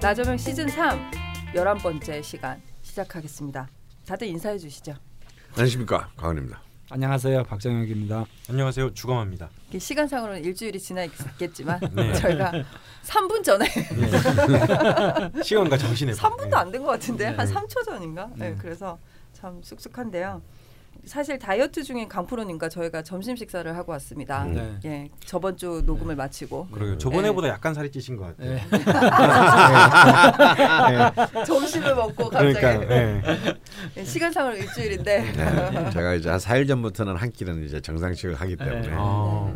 나저명 시즌 3 11번째 시간 시작하겠습니다. 다들 인사해 주시죠. 안녕하십니까 강원입니다. 안녕하세요 박정혁입니다. 안녕하세요 주검합니다. 시간상으로는 일주일이 지나 있겠지만 네. 저희가 3분 전에 시간과 정신의 3분도 안 된 것 같은데 네. 한 3초 전인가? 네. 네. 그래서 참 쑥쑥한데요. 사실 다이어트 중인 강프로님과 저희가 점심 식사를 하고 왔습니다. 음. 네. 예, 저번 주 녹음을 마치고 그러게요. 저번에보다 약간 살이 찌신 것 같아요. 네. 점심을 먹고 갑자기 그러니까 네. 예, 시간상으로 일주일인데 네, 제가 이제 한 4일 전부터는 한 끼는 이제 정상식을 하기 때문에 네. 아.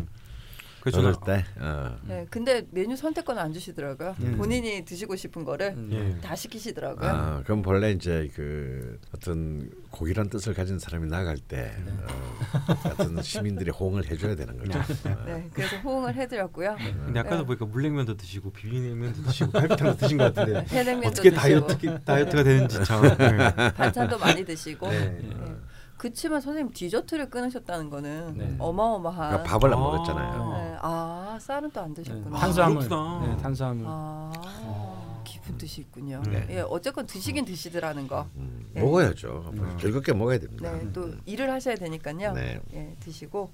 그럴 저는 때 어, 예, 근데 메뉴 선택권 안 주시더라고요. 음. 본인이 드시고 싶은 거를 예. 다 시키시더라고요. 아, 그럼 본래 이제 그 어떤 고기란 뜻을 가진 사람이 나갈 때 어, 같은 시민들이 호응을 해줘야 되는 거죠. 어, 네, 그래서 호응을 해드렸고요. 근데 아까도 네. 보니까 물냉면도 드시고 비빔냉면도 드시고 갈비탕도 드신 것 같은데 해냉면도 어떻게 드시고 다이어트 다이어트가 되는지 참. 네. 반찬도 많이 드시고. 네. 네. 그치만 선생님 디저트를 끊으셨다는 거는 네. 어마어마한. 그러니까 밥을 안 아. 먹었잖아요. 네. 아 쌀은 또 안 드셨구나. 아, 탄수화물. 네, 탄수화물. 아, 깊은 뜻이 있군요. 네. 예, 어쨌건 드시긴 드시더라는 거. 음, 네. 먹어야죠. 음. 즐겁게 먹어야 됩니다. 네, 또 일을 하셔야 되니까요. 네. 예, 드시고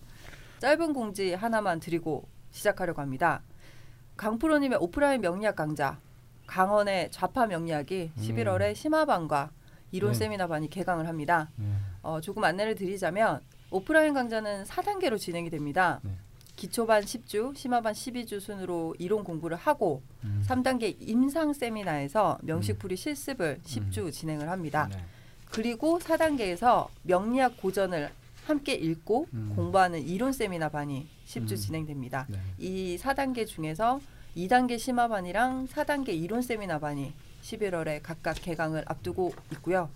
짧은 공지 하나만 드리고 시작하려고 합니다. 강프로님의 오프라인 명리학 강좌 강원의 좌파 명리학이 음. 11월에 심화반과 이론 네. 세미나반이 개강을 합니다. 네. 어, 조금 안내를 드리자면 오프라인 강좌는 4단계로 진행이 됩니다. 네. 기초반 10주, 심화반 12주 순으로 이론 공부를 하고 음. 3단계 임상 세미나에서 명식풀이 실습을 10주 진행을 합니다. 네. 그리고 4단계에서 명리학 고전을 함께 읽고 음. 공부하는 이론 세미나 반이 10주 음. 진행됩니다. 네. 이 4단계 중에서 2단계 심화반이랑 4단계 이론 세미나 반이 11월에 각각 개강을 앞두고 있고요.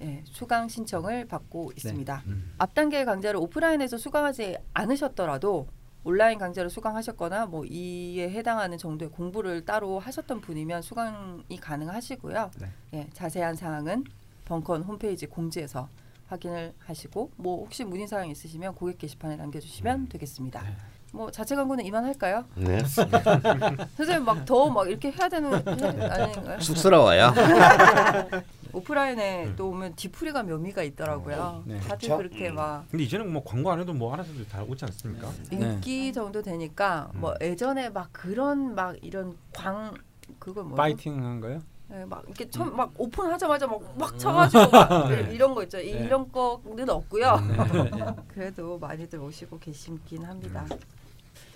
음. 예, 수강 신청을 받고 있습니다. 음. 앞 단계 강좌를 오프라인에서 수강하지 않으셨더라도 온라인 강좌를 수강하셨거나 뭐 이에 해당하는 정도의 공부를 따로 하셨던 분이면 수강이 가능하시고요. 네. 예, 자세한 사항은 벙컨 홈페이지 공지에서 확인을 하시고 뭐 혹시 문의 사항 있으시면 고객 게시판에 남겨주시면 되겠습니다. 네. 뭐 자체 광고는 이만할까요? 네. 선생님 막 더 막 이렇게 해야 되는 아닌가요? 쑥스러워요. 오프라인에 또 오면 뒤풀이가 묘미가 있더라고요. 네. 다들 그렇죠? 그렇게 막 근데 이제는 뭐 광고 안 해도 뭐 알아서 다 오지 않습니까? 네. 인기 정도 되니까 뭐 음. 예전에 막 그런 막 이런 광 그걸 뭐죠? 파이팅한 거요? 네, 막 이렇게 처음 막 오픈하자마자 막, 막 쳐가지고 막 이런 거 있죠. 이- 네. 이런 거는 없고요. 네. 그래도 많이들 오시고 계시긴 합니다.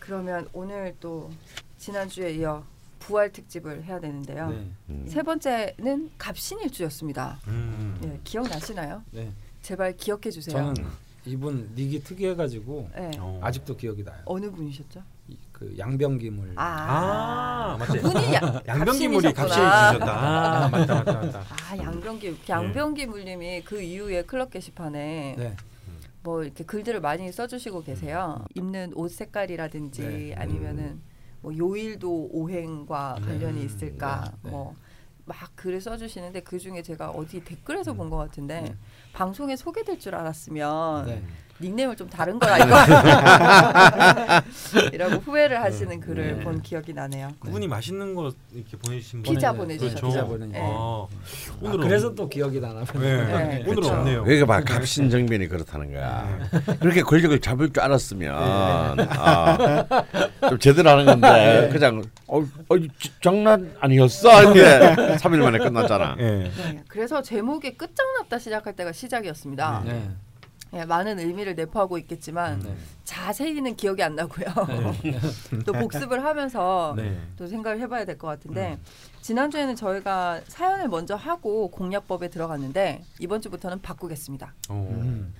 그러면 오늘 또 지난주에 이어 부활 특집을 해야 되는데요. 네. 음. 세 번째는 갑신일주였습니다. 음. 예, 기억나시나요? 네. 제발 기억해 주세요. 저는 이분 닉이 특이해가지고 네. 어. 아직도 기억이 나요. 어느 분이셨죠? 이- 그 양병기물. 아, 맞지. 그분이 야, 양병기물이 갑신이셨구나. 주셨다. 아, 맞다, 맞다, 맞다. 아 양병기 양병기 물님이 그 이후에 클럽 게시판에 네. 뭐 이렇게 글들을 많이 써주시고 계세요. 입는 옷 색깔이라든지 네. 아니면은 뭐 요일도 오행과 네. 관련이 있을까 네. 뭐. 막 글을 써주시는데 그 중에 제가 어디 댓글에서 음. 본것 같은데 네. 방송에 소개될 줄 알았으면 네. 닉네임을 좀 다른 걸 알고 이라고 후회를 하시는 글을 네. 본 기억이 나네요. 그분이 맛있는 거 이렇게 보내주신 피자 보내주셨죠. 그렇죠. 피자. 네. 아, 아, 오늘은 그래서 또 기억이 나나 보네. 네. 네, 오늘은 그렇죠. 없네요. 여기가 봐 갑신정변이 그렇다는 거야. 그렇게 권력을 잡을 줄 알았으면 아, 좀 제대로 하는 건데 그냥 어, 어 지- 장난 아니었어 이게 3일 만에 끝났잖아. 예. 네, 그래서 제목이 끝장났다 시작할 때가 시작이었습니다. 네. 예, 많은 의미를 내포하고 있겠지만 네. 자세히는 기억이 안 나고요. 또 복습을 하면서 네. 또 생각을 해봐야 될 것 같은데 지난주에는 저희가 사연을 먼저 하고 공략법에 들어갔는데 이번 주부터는 바꾸겠습니다. 어. 음.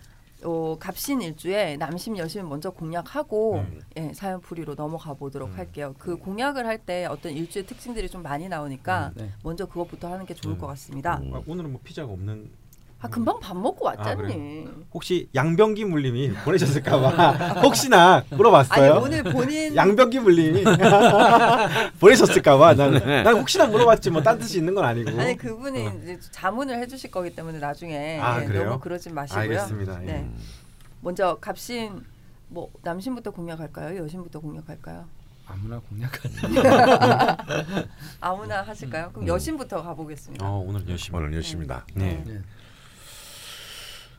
어, 갑신 일주에 남심 여심 먼저 공략하고 음. 예, 사연 풀이로 넘어가 보도록 음. 할게요. 그 공략을 할 때 어떤 일주의 특징들이 좀 많이 나오니까 네. 먼저 그것부터 하는 게 좋을 음. 것 같습니다. 음. 아, 오늘은 뭐 피자가 없는. 아 금방 밥 먹고 아, 왔잖니. 혹시 양병기 물님이 보내셨을까봐 혹시나 아니 물어봤어요. 오늘 본인 양병기 물님이 보내셨을까봐 난, 난 혹시나 물어봤지 뭐 딴 뜻이 있는 건 아니고. 아니 그분이 어. 이제 자문을 해주실 거기 때문에 나중에 아, 예, 그래요? 너무 그러지 마시고요. 알겠습니다. 예. 네. 먼저 갑신 뭐 남신부터 공략할까요? 여신부터 공략할까요? 아무나 공략하지. 아무나 하실까요? 그럼 음. 여신부터 가보겠습니다. 어 오늘 열심히. 오늘 열심입니다. 네. 네.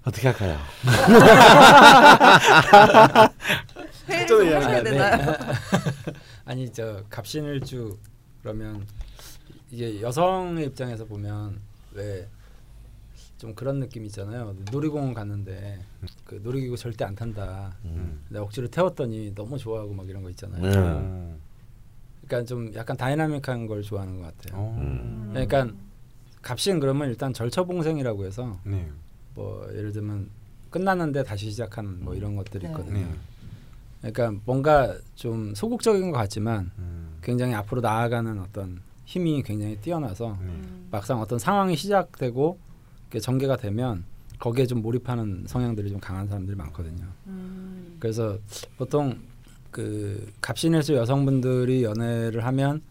어떻게 할까요? 회의 좀 하셔야 네. 되나요? 아니 저 갑신일주 그러면 이게 여성의 입장에서 보면 왜 좀 그런 느낌 있잖아요. 놀이공원 갔는데 그 놀이기구 절대 안 탄다. 음. 내가 억지로 태웠더니 너무 좋아하고 막 이런 거 있잖아요. 네. 어. 그러니까 좀 약간 dynamic한 걸 좋아하는 것 같아요. 어. 음. 그러니까 갑신 그러면 일단 절처봉생이라고 해서 네. 뭐 예를 들면 끝났는데 다시 시작하는 뭐 이런 것들이 네. 있거든요. 네. 그러니까 뭔가 좀 소극적인 것 같지만 음. 굉장히 앞으로 나아가는 어떤 힘이 굉장히 뛰어나서 네. 음. 막상 어떤 상황이 시작되고 전개가 되면 거기에 좀 몰입하는 성향들이 좀 강한 사람들이 많거든요. 음. 그래서 보통 그 갑신일수 여성분들이 연애를 하면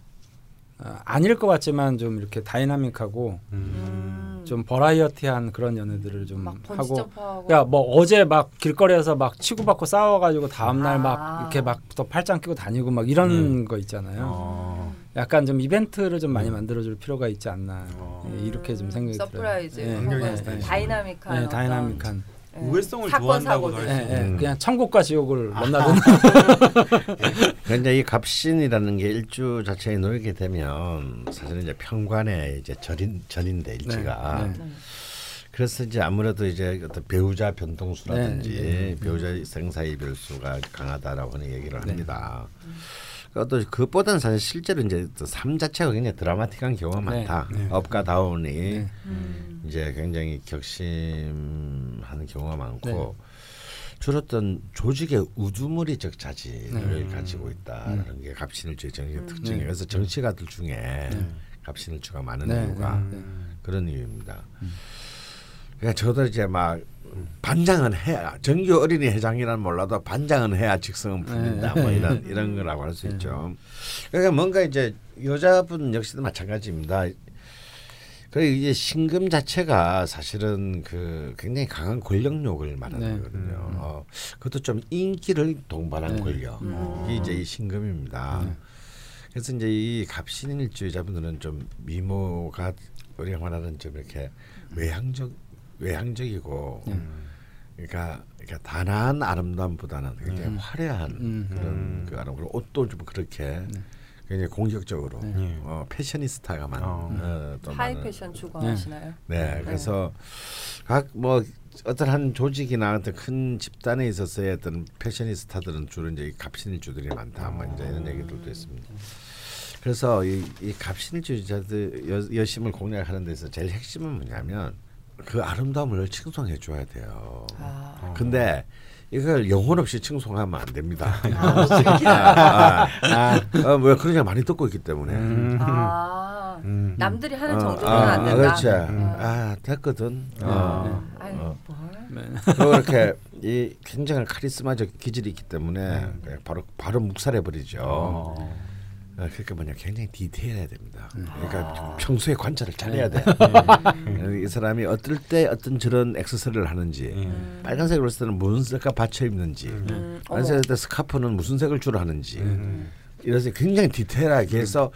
어, 아닐 것 같지만 좀 이렇게 다이나믹하고 음. 좀 버라이어티한 그런 연애들을 좀막 하고 야뭐 어제 막 길거리에서 막 치고받고 싸워가지고 다음날 아. 막 이렇게 막 또 팔짱 끼고 다니고 막 이런 음. 거 있잖아요. 어. 약간 좀 이벤트를 좀 많이 음. 만들어줄 필요가 있지 않나 어. 예, 이렇게 좀 생각이 surprise 들어요. 예, 스타일이시네요. dynamic한 예, 어떤, dynamic한 예, 의외성을 사건 좋아한다고도 사고들. 할 예, 수 예, 음. 그냥 천국과 지옥을 만나든 그러니까 이 갑신이라는 게 일주 자체에 놓이게 되면 사실은 이제 편관의 이제 절인 절인데 일지가 네, 네. 네. 그래서 이제 아무래도 이제 어떤 배우자 변동수라든지 네, 네. 배우자 생사의 별수가 강하다라고 하는 얘기를 네. 합니다. 그러니까 또 그것보다는 사실 실제로 이제 또삶 자체가 굉장히 드라마틱한 경우가 네, 많다. 네. 업과 다운이 네. 음. 이제 굉장히 격심하는 경우가 많고 네. 주로 어떤 조직의 우두머리 적 자질을 네. 가지고 있다는 게 갑신일주의 정의 음. 특징이에요. 네. 그래서 정치가들 중에 갑신일주가 많은 네, 이유가 네, 네. 그런 이유입니다. 그러니까 저도 이제 막 반장은 해야 정규 어린이 회장이란 몰라도 반장은 해야 직성은 풀린다 네. 뭐 이런 이런 거라고 할 수 있죠. 그러니까 뭔가 이제 여자분 역시도 마찬가지입니다. 그리고 이제 신금 자체가 사실은 그 굉장히 강한 권력욕을 말하는 네. 거거든요. 음. 어, 그것도 좀 인기를 동반한 네. 권력. 음. 이게 이제 이 신금입니다. 네. 그래서 이제 이 갑신일주의자분들은 좀 미모가 우리가 말하는 좀 이렇게 외향적 외향적이고 네. 그러니까, 그러니까 단아한 아름다움보다는 굉장히 음. 화려한 음. 그런 음. 그 아름 그리고 옷도 좀 그렇게 굉장히 공격적으로 네. 네. 어, 패셔니스타가 많은 어. 어, 또 하이 많은 패션 추구하시나요? 네, 그래서 각 뭐 어떤 한 조직이나 어떤 큰 집단에 있어서의 어떤 패셔니스타들은 주로 이제 이 갑신일주들이 많다, 뭐 이제 이런 얘기들도 있습니다. 그래서 이, 이 갑신일주의자들 여, 여심을 공략하는 데서 제일 핵심은 뭐냐면 그 아름다움을 칭송해 줘야 돼요. 아. 근데 이걸 영혼 없이 칭송하면 안 됩니다. 아, 아, 아, 아, 뭐 그런 얘기 많이 듣고 있기 때문에. 음. 아, 음. 남들이 하는 어, 정도는 아, 안 된다. 그렇지. 음. 아 됐거든. 네. 어. 아유, 어. 뭘? 이렇게 이 굉장한 카리스마적 기질이 있기 때문에 바로 바로 묵살해 버리죠. 어. 어, 그러니까 뭐냐 굉장히 디테일해야 됩니다. 음. 그러니까 아. 평소에 관찰을 잘해야 돼. 음. 이 사람이 어떨 때 어떤 저런 액세서리를 하는지, 음. 빨간색으로 쓸 때는 무슨 색깔 받쳐 입는지, 음, 어머. 빨간색일 때 스카프는 무슨 색을 주로 하는지. 음. 이래서 굉장히 디테일하게 해서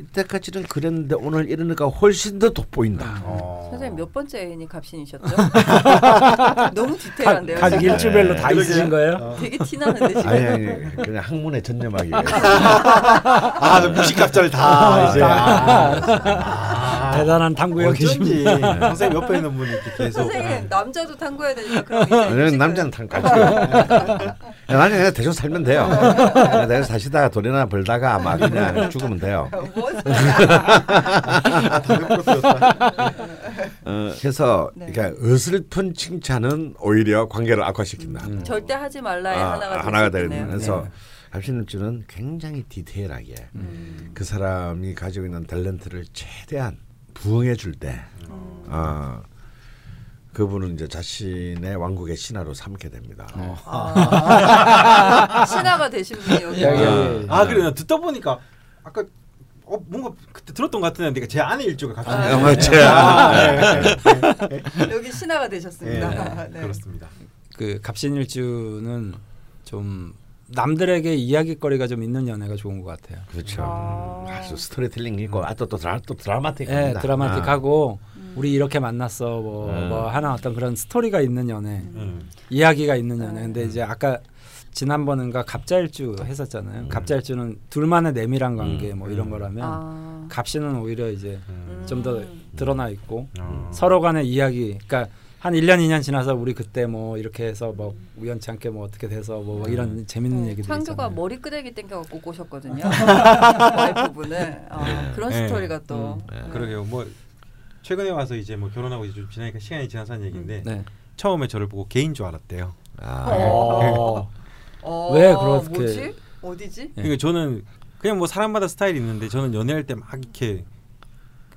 이때까지는 그랬는데 오늘 이러니까 훨씬 더 돋보인다. 어. 선생님 몇 번째 애인이 갑신이셨죠? 너무 디테일한데요. 지금? 일주별로 다. 있으신 거예요? 되게 티나는데 지금. 아니 아니 그냥 학문에 전념하기 위해서. 아, 나 무식갑자를 다 이제. 아, 대단한 탐구역이십니다. 어쩐지 선생님 옆에 있는 분이 이렇게 계속. 선생님 남자도 탐구해야 되니까 그럼 남자는 다 같이. 나중에 그냥 대충 살면 돼요. 내가 사시다가 돈이나 벌다가 아마 그냥 죽으면 돼요. 어, 그래서 네. 그러니까 어슬픈 칭찬은 오히려 관계를 악화시킨다. 음. 절대 하지 말라의 아, 하나가 하나가 되는. 그래서 네. 합신일주는 굉장히 디테일하게 음. 그 사람이 가지고 있는 탤런트를 최대한 부응해 줄 때, 음. 어, 그분은 이제 자신의 왕국의 신하로 삼게 됩니다. 아. 신하가 되신 분이 여기. 야, 야, 아, 야. 아 그래 나 듣다 보니까 아까 어 뭔가 그때 들었던 것 같은데 제 아내 일주가 갑자기. 아, 어, 맞지. 아, 네. 여기 신하가 되셨습니다. 네, 네. 그렇습니다. 그 갑신일주는 좀 남들에게 이야기거리가 좀 있는 연애가 좋은 것 같아요. 그렇죠. 아. 아주 스토리텔링 있고 아, 또, 또, 드라, 또 예, 드라마틱합니다. 드라마틱하고 음. 우리 이렇게 만났어 뭐, 음. 뭐 하나 어떤 그런 스토리가 있는 연애, 음. 이야기가 있는 연애. 음. 근데 이제 아까 지난번인가 갑자일주 했었잖아요. 음. 갑자일주는 둘만의 내밀한 관계 음. 뭐 이런 음. 거라면 아. 갑신은 오히려 이제 음. 좀더 음. 드러나 있고 어. 서로 간의 이야기. 그러니까 한 1년 2년 지나서 우리 그때 뭐 이렇게 해서 뭐 우연치 않게 뭐 어떻게 돼서 뭐, 뭐 이런 재밌는 어, 얘기들 창조가 있잖아요. 머리 끄댕이 땡겨갖고 꼬셨거든요. 와이프분을 어, 네. 그런 네. 스토리가 또 음. 네. 그러게요. 뭐 최근에 와서 이제 뭐 결혼하고 이제 좀 지나니까 시간이 지나서 한 얘기인데 네. 처음에 저를 보고 개인 줄 알았대요. 아, 어. 어, 왜 그렇게- 뭐지? 어디지? 네. 그러니까 저는 그냥 뭐 사람마다 스타일이 있는데 저는 연애할 때 막 이렇게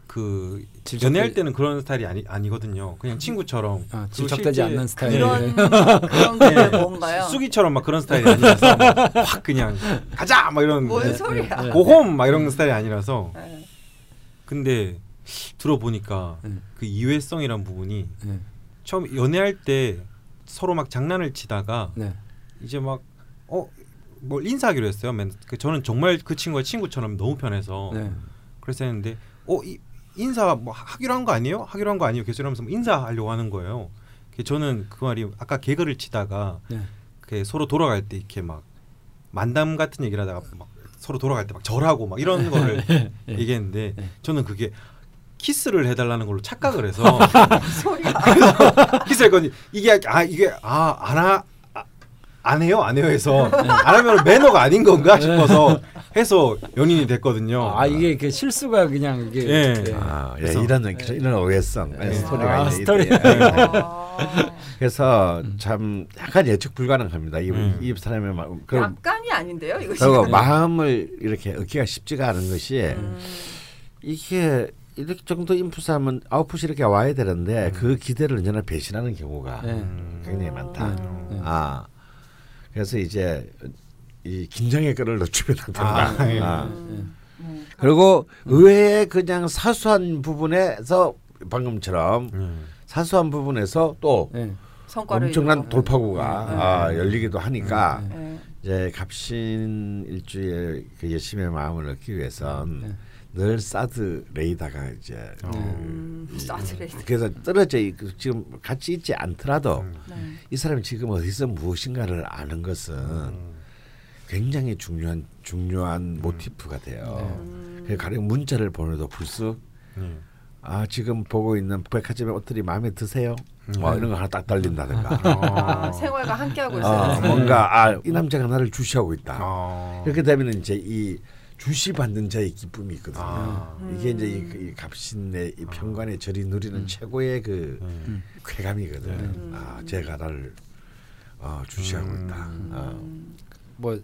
그 연애할 때는 그런 스타일이 아니 아니거든요. 그냥 친구처럼 아, 실제 않는 스타일. 그런 그런 게 네. 뭔가요? 쑥이처럼 막 그런 스타일이 아니라서 막확 그냥 가자 막 이런 뭔 네, 소리야? 네. 고홈 막 이런 스타일이 아니라서 네. 근데 들어보니까 음. 그 이회성이란 부분이 네. 처음 연애할 때 서로 막 장난을 치다가 네. 이제 막 어 뭘 인사하기로 했어요. 맨 그 저는 정말 그 친구가 친구처럼 너무 편해서 네. 그래서 했는데 어 이, 인사 뭐 하- 하기로 한 거 아니에요? 하기로 한 거 아니에요? 계속 이러면서 뭐 인사하려고 하는 거예요. 그 저는 그 말이 아까 개그를 치다가 네. 그 서로 돌아갈 때 이렇게 막 만담 같은 얘기를 하다가 막 서로 돌아갈 때 막 절하고 막 이런 거를 얘기했는데 네. 저는 그게 키스를 해달라는 걸로 착각을 해서 소리야. 키스를 했거든요. 이게 아 이게 아안하 안 해요 안 해요 해서 안 하면 매너가 아닌 건가 싶어서 해서 연인이 됐거든요. 아 이게 그 실수가 그냥 이게 예. 네. 아, 예, 이런 이런 오해성 네. 스토리가 아, 스토리. 아, 그래서 참 약간 예측 불가능합니다. 이, 음. 이 사람의 마음. 그럼 약간이 아닌데요, 이거. 마음을 이렇게 얻기가 쉽지가 않은 것이 음, 이게 이렇게 정도 인풋하면 아웃풋이 이렇게 와야 되는데 그 기대를 언제나 배신하는 경우가 네. 음. 굉장히 많다. 음. 네. 아 그래서 이제 이 긴장의 끈을 놓치면 안 된다. 아, 예. 아. 음, 음. 그리고 의외의 그냥 사소한 부분에서 방금처럼 음. 사소한 부분에서 또 네. 엄청난. 돌파구가 네. 아, 열리기도 하니까 네. 네. 이제 갑신 일주의 그 열심의 마음을 얻기 위해선 네. 늘 사드 레이다가 이제 어. 음, 사트레이트. 그래서 떨어져 있- 지금 같이 있지 않더라도 음. 네. 이 사람이 지금 어디서 무엇인가를 아는 것은 음. 굉장히 중요한 중요한 모티프가 돼요. 음. 그 가령 문자를 보내도 불쑥 음. 아 지금 보고 있는 백화점의 옷들이 마음에 드세요? 뭐 음. 이런 거 하나 딱 달린다든가. 아, 어. 생활과 함께하고 어, 있어요. 뭔가 아, 이 남자가 나를 주시하고 있다. 어. 이렇게 되면 이제 이 주시 받는 자의 기쁨이 있거든요. 아. 이게 이제 이, 이 갑신의 이 평관의 절이 누리는 최고의 그 음. 쾌감이거든. 음. 아, 제가 나를 어, 주시하고 음. 있다. 어. 음, 뭐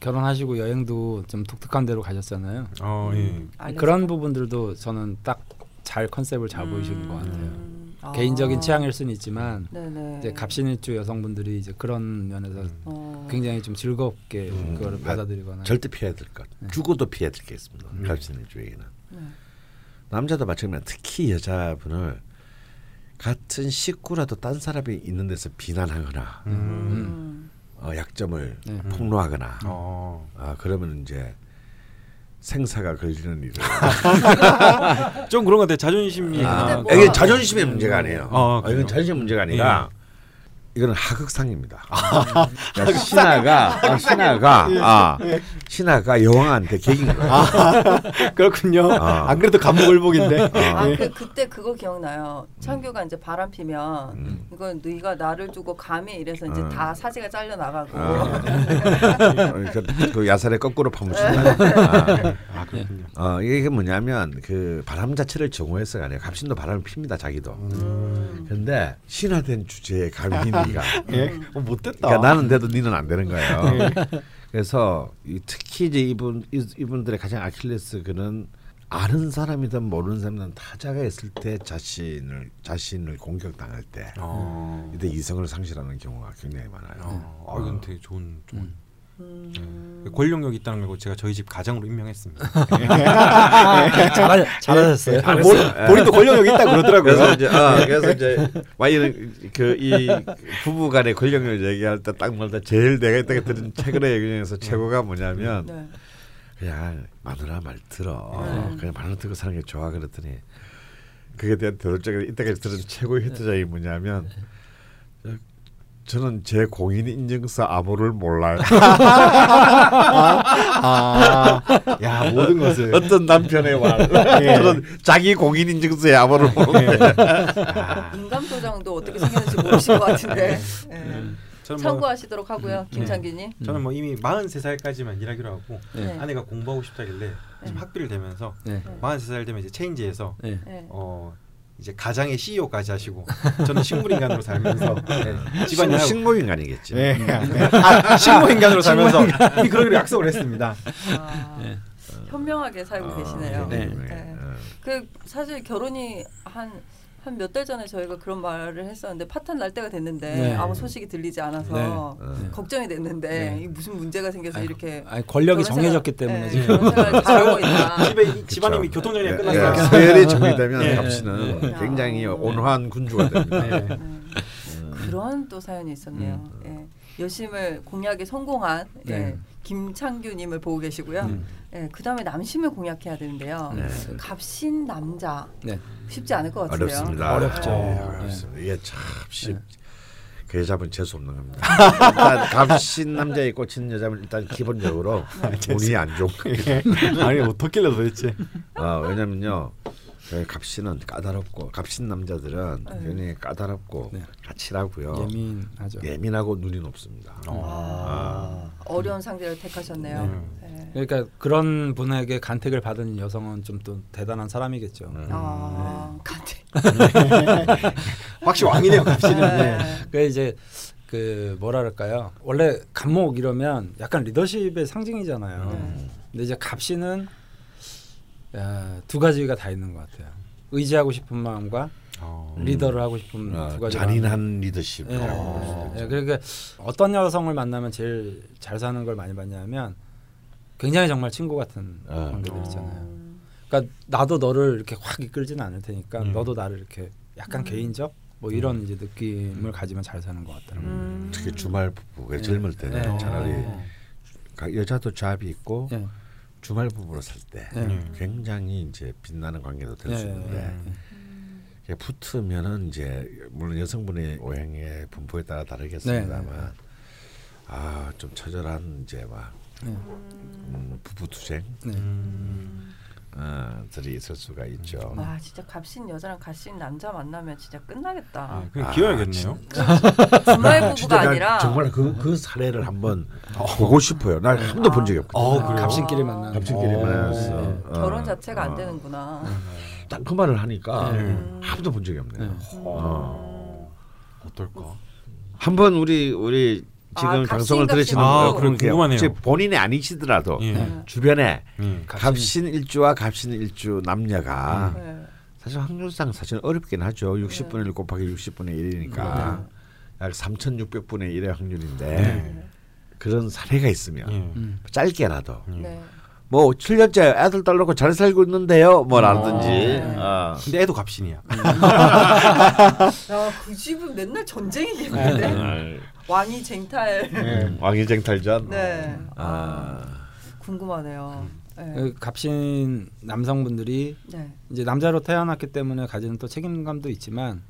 결혼하시고 여행도 좀 독특한 데로 가셨잖아요. 어, 예. 알려서. 그런 부분들도 저는 딱 잘 컨셉을 잘 보이시는 것 같아요. 음. 아. 개인적인 취향일 수는 있지만 네네. 이제 갑신일주 여성분들이 이제 그런 면에서 어. 굉장히 좀 즐겁게 음. 그거를 나- 받아들이거나 절대 피해야 될 것. 죽어도 피해야 될 게 있습니다. 음. 갑신의 주에게는. 네. 남자도 마찬가지로 특히 여자분을 같은 식구라도 딴 사람이 있는 데서 비난하거나 음. 음. 어, 약점을 네. 폭로하거나 어. 아, 그러면 이제 생사가 걸리는 일을 좀 그런 것 같아요. 자존심이 아, 이게 자존심의 문제가 아니에요. 어, 어, 이건? 자존심 문제가 아니라 이거는 하극상입니다. 그러니까 신하가 아, 신하가 아, 신하가 여왕한테 개긴 거예요. 그렇군요. 아. 안 그래도 감목을복인데. 어. 아, 그 그때 그거 기억나요. 창규가 이제 바람 피면 음. 이건 네가 나를 두고 감히 이래서 이제 음. 다 사지가 잘려 나가고. 아. 그러니까 그 야살에 거꾸로 파묻힌다. 아. 아 그렇군요. 어, 이게 뭐냐면 그 바람 자체를 정오해서가 아니라 갑신도 바람을 핍니다 자기도. 음. 근데 신화된 주제에 감히 네가 예, 어, 못됐다. 그러니까 나는 돼도 니는 안 되는 거예요. 그래서 이 특히 이제 이분 이- 이분들의 가장 아킬레스 그는 아는 사람이든 모르는 사람이든 타자가 있을 때 자신을 자신을 공격당할 때 어. 이때 이성을 상실하는 경우가 굉장히 많아요. 어. 아 이건 되게 좋은 좋은. 음. 그 권력력 있다는 걸 제가 저희 집 가장으로 임명했습니다. 잘, 잘하셨어요. 아, 본, 본인도 권력력 있다 그러더라고요. 그래서 이제 아 그래서 이제 와이는 그이 부부간의 권력을 얘기할 때 딱 말다 제일 내가 이때 들은 최근의 얘기 중에서 최고가 뭐냐면 네. 그냥 마누라 말 들어 네. 그냥 마누라 듣고 사는 게 좋아 그랬더니 그에 대한 대답적으로 이때까지 들은 최고의 히트작이 뭐냐면 저는 제 공인 인증서 암호를 몰라요. 아, 야 모든 것을 어떤 남편의 말. 예. 저는 자기 공인 인증서의 암호를 모르는데. 아, 인감 도장도 어떻게 생겼는지 모르실 것 같은데 예. 저는 뭐, 참고하시도록 하고요, 김창기님. 저는 뭐 이미 43살까지만 일하기로 하고 네. 아내가 공부하고 싶다길래 지금 학비를 대면서 네. 43살 되면 이제 체인지에서 네. 네. 어 이제 가장의 CEO까지 하시고 저는 식물인간으로 살면서 네, 집안일 하고 식물인간이겠지. 네. 아, 식물인간으로 살면서 그러기로 약속을 했습니다. 아, 네. 현명하게 살고 아, 계시네요. 네. 네. 그 사실 결혼이 한 한 몇 달 전에 저희가 그런 말을 했었는데 파탄 날 때가 됐는데 네. 아무 소식이 들리지 않아서 네. 걱정이 됐는데 네. 이게 무슨 문제가 생겨서 이렇게 아니, 권력이 정해졌기 생활- 때문에 네, 지금. 집에 이- 집안 이미 교통 정리가 예, 끝났어요. 예, 서열이 정리되면 예. 갑시는 네. 굉장히 아. 온화한 군주가 됩니다. 네. 네. 그런 또 사연이 있었네요. 예. 여심을 공약에 성공한 예. 네. 김창규님을 보고 계시고요. 음. 예, 그 다음에 남심을 공약해야 되는데요. 네. 갑신 남자 네. 쉽지 않을 것 같은데요. 어렵습니다. 어렵죠. 네, 네. 어렵습니다. 이게 참 쉽. 그 여자분 재수 없는 겁니다. 일단 갑신 남자에 꽂힌 여자분 일단 기본적으로 운이 안 거예요. 아니 어떻길래 도대체? 아, 왜냐면요. 그 갑신은 까다롭고 갑신 남자들은 네. 굉장히 까다롭고 네. 까칠하고요. 예민하죠. 예민하고 눈이 높습니다. 아, 어려운 상대를 택하셨네요. 예. 그러니까 그런 분에게 간택을 받은 여성은 좀 또 대단한 사람이겠죠. 음. 아, 간대. 확실히 왕이네요, 갑시는. 네. 그 이제 그 뭐랄까요? 원래 간목 이러면 약간 리더십의 상징이잖아요. 네. 근데 이제 갑신은 야, 두 가지가 다 있는 것 같아요. 의지하고 싶은 마음과 어. 리더를 하고 싶은 어, 두 가지. 잔인한 리더십. 예. 어. 예, 그러니까 어떤 여성을 만나면 제일 잘 사는 걸 많이 봤냐면 굉장히 정말 친구 같은 어. 관계들 있잖아요. 음. 그러니까 나도 너를 이렇게 확 이끌지는 않을 테니까 음. 너도 나를 이렇게 약간 음. 개인적 뭐 이런 이제 느낌을 가지면 잘 사는 것 같더라고요. 음. 특히 주말 부부가 젊을 때는 예. 차라리 예. 가- 여자도 잡이 있고 예. 주말 부부로 살때 예. 굉장히 이제 빛나는 관계도 될수 예, 있는데 예, 예. 이게 붙으면은 이제 물론 여성분의 오행의 분포에 따라 다르겠습니다만 네, 네, 네. 아좀 처절한 이제 막 예. 음, 부부 투쟁 네. 음. 어, 들이 있을 수가 있죠. 와 진짜 값신 여자랑 값신 남자 만나면 진짜 끝나겠다. 네, 그냥 아, 기어야겠네요. 주말 부부가 아니라 정말 그, 그 사례를 한번 보고 싶어요. 난 한 번도 본 적이 없거든. 어, 그래요? 갑신끼리 만나는 갑신끼리 어. 만났어. 네. 어, 결혼 자체가 안 어. 되는구나. 딱 그 말을 하니까 음. 아무도 본 적이 없네요. 네. 어. 어떨까? 한번 우리 우리 지금 아, 방송을 들으시는. 아, 분 그럼 궁금하네요. 혹시 본인이 아니시더라도 예. 네. 주변에 예. 갑신 일주와 갑신 일주 남녀가 네. 사실 확률상 사실 어렵긴 하죠. 60분의 1 곱하기 60분의 1이니까 약 3,600분의 1의 확률인데 네. 그런 사례가 있으면 예. 음. 짧게라도 네. 뭐 7년째 애들 딸 놓고 잘 살고 있는데요. 뭐라든지 네. 어. 근데 애도 갑신이야. 야 그 집은 맨날 전쟁이겠는데 네. 왕이 쟁탈. 음, 왕위쟁탈전. 네. 아. 궁금하네요. 네. 그 갑신 남성분들이 네. 이제 남자로 태어났기 때문에 가지는 또 책임감도 있지만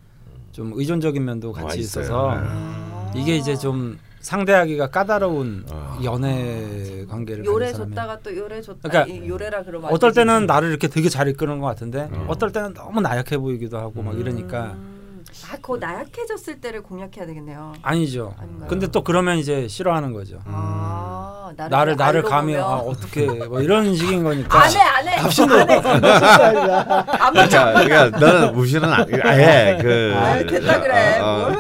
좀 의존적인 면도 와, 같이 있어요. 있어서 네. 아. 이게 이제 좀 상대하기가 까다로운 아. 연애 관계를 요래 줬다가 또 요래 줬다. 그러니까 이 요래라 그러면 어떨. 때는 나를 이렇게 되게 잘 이끄는 것 같은데 음. 어떨 때는 너무 나약해 보이기도 하고 막 이러니까 음. 아, 그 나약해졌을 때를 공략해야 되겠네요. 아니죠. 아닌가요? 근데 또 그러면 이제 싫어하는 거죠. 아, 나를 나를 나를 알고 감히 아, 어떻게 뭐 이런 식인 거니까. 안 해, 안 해. 갑신도 안 맞아. 그러니까, 그러니까 너는 무시는 안, 아예 그 아유, 됐다 그래. 어, 어,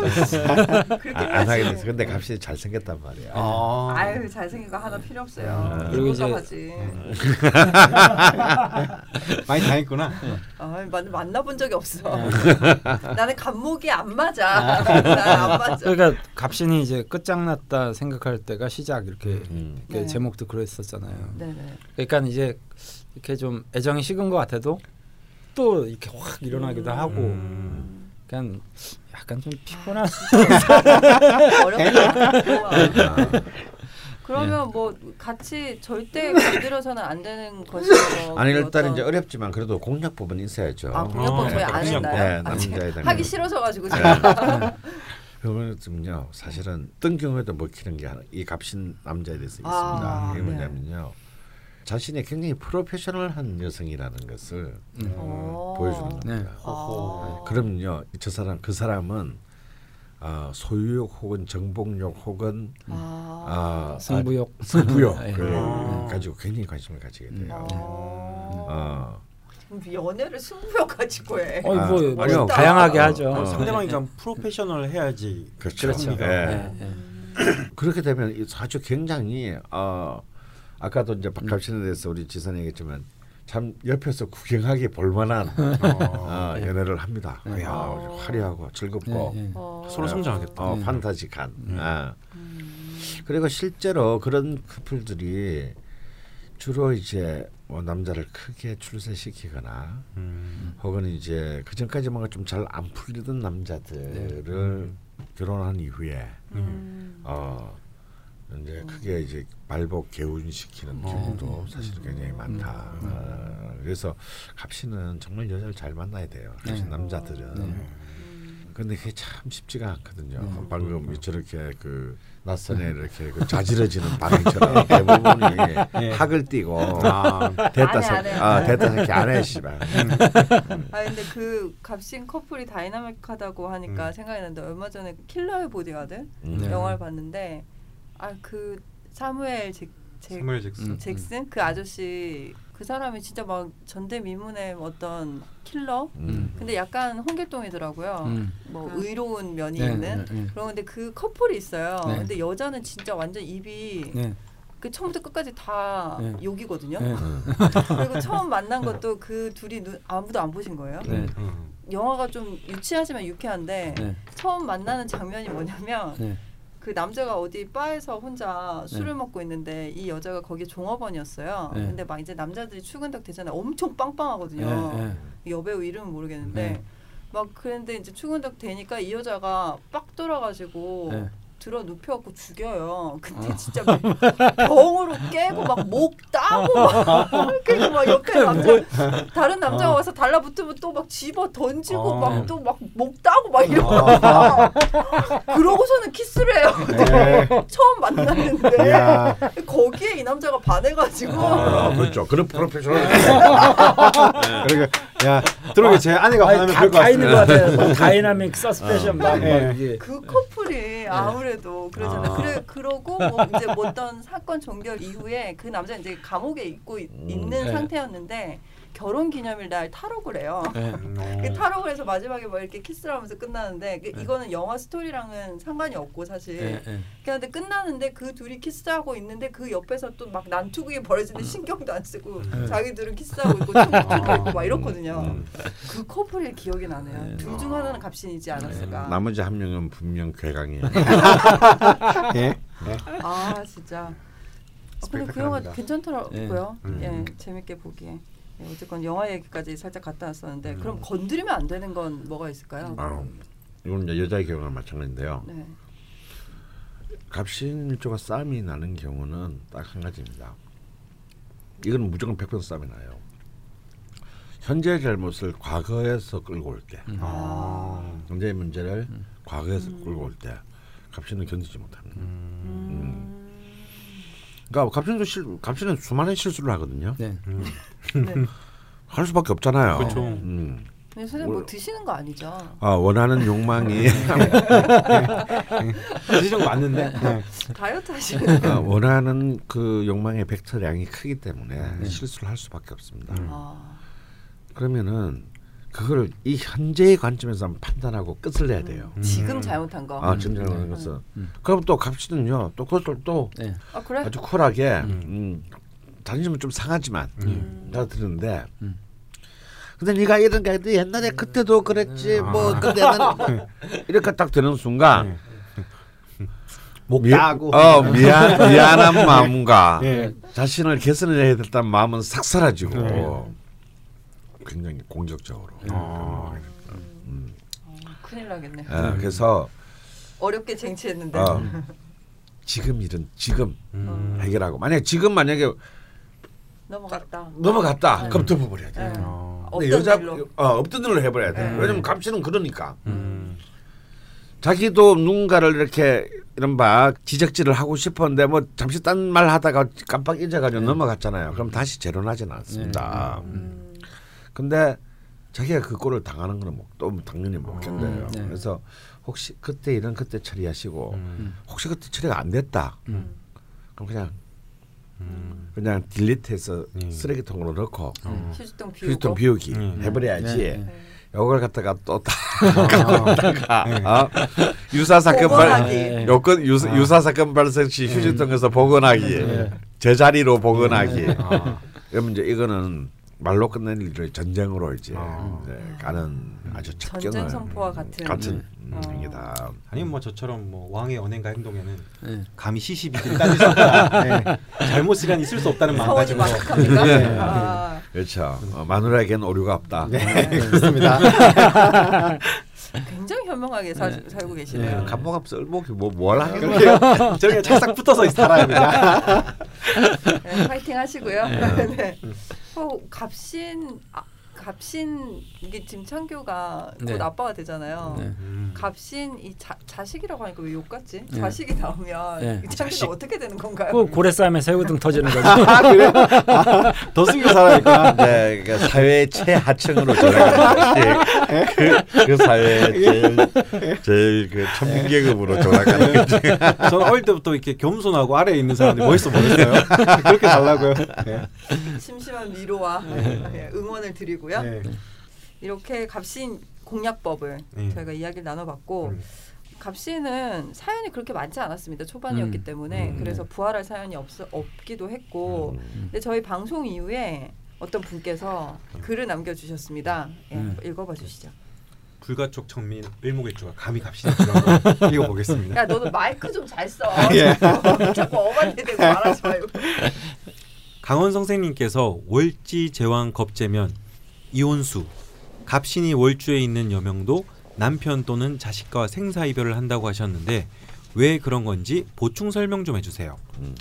아, 안 하게 됐어. 근데 갑신이 잘 생겼단 말이야. 아. 아유 잘생긴 거 하나 필요 없어요. 음. 그리고 이제-. 많이 당했구나. 아, 만, 만나본 적이 없어. 나는 간목이 안 맞아. 난안 맞아. 그러니까 갑신이 이제 끝장났다 생각할 때가 시작 이렇게, 음. 이렇게 네. 제목도 그랬었잖아요. 네네. 그러니까 이제 이렇게 좀 애정이 식은 것 같아도 또 이렇게 확 일어나기도 하고 음. 그냥 약간 좀 피곤한 어렵다. 그러면 뭐 같이 절대 건드려서는 안 되는 것이고 아니 일단 이제 어렵지만 그래도 공약 부분 있어야죠. 아 공약법 어, 저희 안 공약법. 했나요? 네, 아, 대한 하기 거. 싫어져가지고 네. 제가 그거는요 사실은 어떤 경우에도 먹히는 게이 갑신 남자에 대해서 있습니다. 아, 이게 네. 뭐냐면요. 자신이 굉장히 프로페셔널한 여성이라는 것을 어. 보여주는 네. 겁니다. 아. 그러면요, 저 사람 그 사람은 어, 소유욕 혹은 정복욕 혹은 아. 아, 승부욕 승부욕을 아. 가지고 굉장히 관심을 가지게 돼요. 어. 어, 연애를 승부욕 가지고 해. 어, 아, 뭐, 아니요. 뭐 다양하게 어, 하죠. 어. 상대방이 좀 프로페셔널 해야지. 그렇죠. 그렇죠. 예. 네, 네. 그렇게 되면 이 아주 굉장히 어, 아까도 이제 박갑신에 대해서 우리 지선이 얘기했지만 참 옆에서 구경하기 볼만한 어, 연애를 합니다. 네. 이야, 화려하고 즐겁고 네, 네. 어. 서로 성장하겠다. 어, 네. 판타지한. 아. 음. 그리고 실제로 그런 커플들이 주로 이제 뭐 남자를 크게 출세시키거나 음. 혹은 이제 그 전까지 뭔가 좀 잘 안 풀리던 남자들을 결혼한 이후에 음. 어 이제 크게 이제 발복 개운시키는 경우도 사실 굉장히 많다. 어, 그래서 갑신은 정말 여자를 잘 만나야 돼요. 갑신 네. 남자들은. 음. 근데 그게 참 쉽지가 않거든요. 네. 방금 저렇게 그 낯선에 이렇게 그 자지러지는 반응처럼 대부분이 네. 학을 띠고 아, 됐다 안 해, 새안 해. 아 됐다 새끼 안해 씨발. 아 근데 그 갑신 커플이 다이나믹하다고 하니까 생각이 나는데 얼마 전에 킬러의 보디가드 음. 네. 영화를 봤는데 아그 사무엘 잭, 잭 사무엘 잭슨. 음. 잭슨 그 아저씨 그 사람이 진짜 막 전대미문의 어떤 킬러 음. 근데 약간 홍길동이더라고요 음. 뭐 의로운 면이 네, 있는 네, 네. 그런데 그 커플이 있어요 네. 근데 여자는 진짜 완전 입이 네. 그 처음부터 끝까지 다 네. 욕이거든요 네. 음. 그리고 처음 만난 것도 그 둘이 눈, 아무도 안 보신 거예요 네. 음. 영화가 좀 유치하지만 유쾌한데 네. 처음 만나는 장면이 뭐냐면 네. 그 남자가 어디 바에서 혼자 술을 네. 먹고 있는데 이 여자가 거기 종업원이었어요. 네. 근데 막 이제 남자들이 출근덕 되잖아요. 엄청 빵빵하거든요. 네, 네. 여배우 이름은 모르겠는데 네. 막 그런데 이제 출근덕 되니까 이 여자가 빡 돌아가지고 네. 들어 눕혀갖고 죽여요. 근데 아. 진짜 막 병으로 깨고 막 목 따고 막 그리고 막 옆에 남자 다른 남자가 와서 달라붙으면 또 막 집어 던지고 어. 막또 막 목 따고 막 이러고 막 그러고서는 키스를 해요. 네. 처음 만났는데. 거기에 이 남자가 반해가지고 아, 그렇죠. 그런 프로페셔널. 그러게 야 들어게 제 아내가 화나면 다, 그럴 것다 있는 것 같습니다. 같아요. 뭐 다이나믹 서스펜션 막, 네. 막 이게 그 커플이 아무래도 그러잖아요. 아. 그래 그러고 뭐 이제 뭐 어떤 사건 종결 이후에 그 남자 이제 감옥에 있고 있- 음. 있는 네. 상태였는데 결혼 기념일 날 탈옥을 해요. 네. 음. 그 탈옥을 해서 마지막에 뭐 이렇게 키스를 하면서 끝나는데 그 네. 이거는 영화 스토리랑은 상관이 없고 사실. 네, 네. 그런데 끝나는데 그 둘이 키스하고 있는데 그 옆에서 또 막 난투극이 벌어지는데 음. 신경도 안 쓰고 네. 자기들은 키스하고 있고 있고 막 이러거든요. 음. 그 커플이 기억이 나네요. 네. 둘중 하나는 갑신이지 않았을까. 나머지 한 명은 분명 괴강이에요. 예. 아 진짜. 어, 근데 그 영화. 괜찮더라고요. 네. 음. 예, 재밌게 보기에. 예, 어쨌건 영화 얘기까지 살짝 갔다 왔었는데 음. 그럼 건드리면 안 되는 건 뭐가 있을까요? 아, 이건 이제 여자의 경우는 마찬가지인데요. 네. 갑신일조가 싸움이 나는 경우는 딱 한 가지입니다. 이건 무조건 100% 싸움이 나요. 현재의 잘못을 과거에서 끌고 올 때, 음. 아. 현재의 문제를 과거에서 끌고 올 때, 갑신은 견디지 못합니다. 음. 그러니까 갑신도 실, 갑신은 수많은 실수를 하거든요. 네. 네. 할 수밖에 없잖아요. 그렇죠. 음. 선생님 뭐 드시는 거 아니죠? 어, 원하는 욕망이 사실 맞는데. 네. 다이어트 하시는 거. 어, 원하는 그 욕망의 벡터량이 크기 때문에 실수를 할 수밖에 없습니다. 아, 그러면은 그걸 이 현재의 관점에서 한번 판단하고 끝을 내야 돼요. 지금 잘못한 거. 아, 지금 잘못한 것은. 그럼 또 값이는요. 또 그것을 또 네. 아 그래? 아주 쿨하게 음. 다니면 좀 상하지만 음. 내가 들었는데 근데 네가 이런 게 옛날에 그때도 그랬지 뭐 근데 나는 이렇게 딱 되는 순간 목 미, 따고. 어 미안 미안한 마음과 예. 자신을 개선해야 됐다는 마음은 싹 사라지고 굉장히 공격적으로 어. 어, 큰일 나겠네. 어, 그래서 어렵게 쟁취했는데. 어, 지금 일은 지금 음. 해결하고 만약 에 지금 만약에 넘어갔다. 넘어갔다 그럼 덮어버려야 돼. 네. 어. 근데 없던 여자 일로. 어, 없던 일로 해버려야 돼. 네. 왜냐면 감시는 그러니까 음. 자기도 누군가를 이렇게 이런 바 지적질을 하고 싶었는데 뭐 잠시 딴 말 하다가 깜빡 잊어가지고 넘어갔잖아요. 그럼 다시 재론하지는 않습니다. 음. 근데 자기가 그 꼴을 당하는 거는 뭐, 또 당연히 못 견뎌요. 네. 그래서 혹시 그때 일은 그때 처리하시고 음. 혹시 그때 처리가 안 됐다. 음. 그럼 그냥 음. 그냥 딜리트해서 음. 쓰레기통으로 넣고 음. 휴지통. 휴지통 비우기 음. 해버려야지. 네, 네. 네. 요걸 갖다가 또다 갖다가 어? 유사 사건. 발 네. 요건 유사, 유사 사건 발생 시 휴지통에서 복원하기 제자리로 복원하기 아. 그러면 이제 이거는 말로 끝내는 일을 전쟁으로 이제 아. 네, 가는 아주 첩경을 전쟁 선포와 같은. 같은 어. 행위다. 아니면 뭐 저처럼 뭐 왕의 언행과 행동에는 네. 감히 시시비비 따질 수 없다. 네. 잘못 시간이 있을 수 없다는 마음 서원이 가지고. 막합니까? 네. 아, 그렇죠. 어, 마누라에겐 오류가 없다. 네, 그렇습니다. 굉장히 현명하게 사, 살고 계시네요. 간모가 썰목이 뭐뭘? 그렇게 저렇게 착싹 붙어서 살아요 그냥. 네, 파이팅 하시고요. 네. 어, 갑신 아, 갑신 이게 지금 창규가 곧 네. 아빠가 되잖아요. 네. 음. 갑신 이 자, 자식이라고 하니까 왜 욕 같지? 네. 자식이 나오면 네. 이 창규가 자식. 어떻게 되는 건가요? 그 고래 싸움에 새우등 터지는 거죠. 아 그래? 아, 더 숨겨 살아니까. 네, 그러니까 사회 최하층으로 돌아가는 그, 그 사회 제일 제일 그 천문계급으로 돌아가는 거지. 저는 어릴 때부터 이렇게 겸손하고 아래에 있는 사람들이 멋있어 보였어요. 그렇게 달라고요. 네. 심심한 위로와 네, 응원을 드리고요. 네. 이렇게 갑신 공략법을 네. 저희가 이야기를 나눠봤고 음. 갑신은 사연이 그렇게 많지 않았습니다. 초반이었기 음. 때문에 음. 그래서 부활할 사연이 없, 없기도 했고 근데 저희 방송 이후에 어떤 분께서 글을 남겨주셨습니다. 예, 음. 읽어봐 주시죠. 불가촉 청민 을목일주가 감히 갑시다. 읽어보겠습니다. 야 너도 마이크 좀 잘 써. 예. 자꾸 어반데 대고 말하지 말고. 강원 선생님께서 월지 제왕 겁재면 이혼수 갑신이 월주에 있는 여명도 남편 또는 자식과 생사 이별을 한다고 하셨는데 왜 그런 건지 보충 설명 좀 해주세요. 음.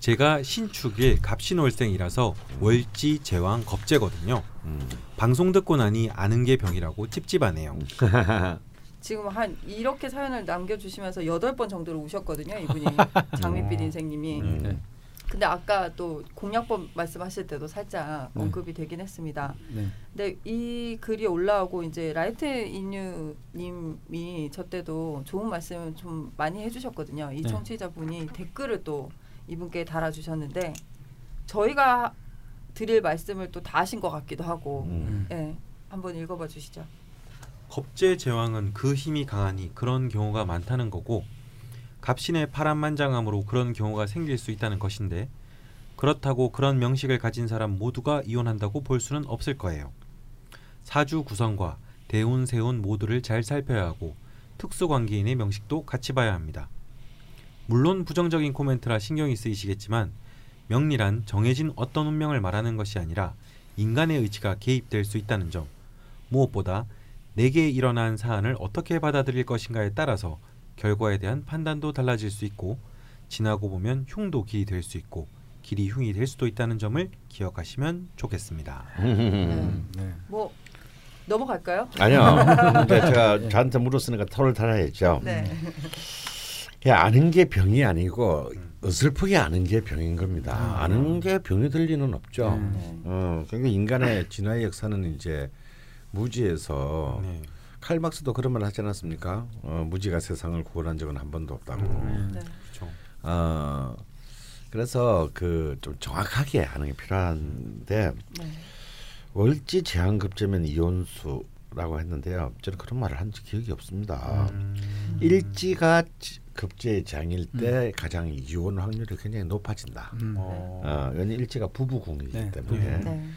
제가 신축일 갑신월생이라서 월지 제왕 겁재거든요. 음. 방송 듣고 나니 아는 게 병이라고 찝찝하네요. 지금 한 이렇게 사연을 남겨주시면서 여덟 번 정도로 우셨거든요 이분이 장밋빛 인생님이. 음. 네. 근데 아까 또 공약법 말씀하실 때도 살짝 네. 언급이 되긴 했습니다. 네. 근데 이 글이 올라오고 이제 라이트 인유님이 저 때도 좋은 말씀을 좀 많이 해주셨거든요. 이 네. 청취자분이 댓글을 또 이분께 달아주셨는데 저희가 드릴 말씀을 또 다 하신 것 같기도 하고, 음. 예, 한번 읽어봐 주시죠. 겁제 제왕은 그 힘이 강하니 그런 경우가 많다는 거고 갑신의 파란만장함으로 그런 경우가 생길 수 있다는 것인데 그렇다고 그런 명식을 가진 사람 모두가 이혼한다고 볼 수는 없을 거예요. 사주 구성과 대운 세운 모두를 잘 살펴야 하고 특수관계인의 명식도 같이 봐야 합니다. 물론 부정적인 코멘트라 신경이 쓰이시겠지만 명리란 정해진 어떤 운명을 말하는 것이 아니라 인간의 의지가 개입될 수 있다는 점 무엇보다 내게 일어난 사안을 어떻게 받아들일 것인가에 따라서 결과에 대한 판단도 달라질 수 있고 지나고 보면 흉도 길이 될 수 있고 길이 흉이 될 수도 있다는 점을 기억하시면 좋겠습니다. 음. 네. 뭐 넘어갈까요? 아니요. 이제 제가 저한테 물었으니까 털을 달아야죠. 네. 그냥 아는 게 병이 아니고 어설프게 아는 게 병인 겁니다. 아는 게 병이 될 리는 없죠. 음. 네. 어, 그러니까 인간의 진화의 역사는 이제 무지에서 네. 칼 막스도 그런 말 하지 않았습니까? 어, 무지가 세상을 구원한 적은 한 번도 없다고. 음. 네. 그렇죠. 어, 그래서 그 좀 정확하게 하는 게 필요한데 네. 월지 제한 급제면 이혼수 라고 했는데요. 저는 그런 말을 한 기억이 없습니다. 음. 일지가 지- 급제 장일 때 가장 이혼 확률이 굉장히 높아진다. 음. 어. 어, 왜냐 일지가 부부궁이기 네. 때문에 네. 네.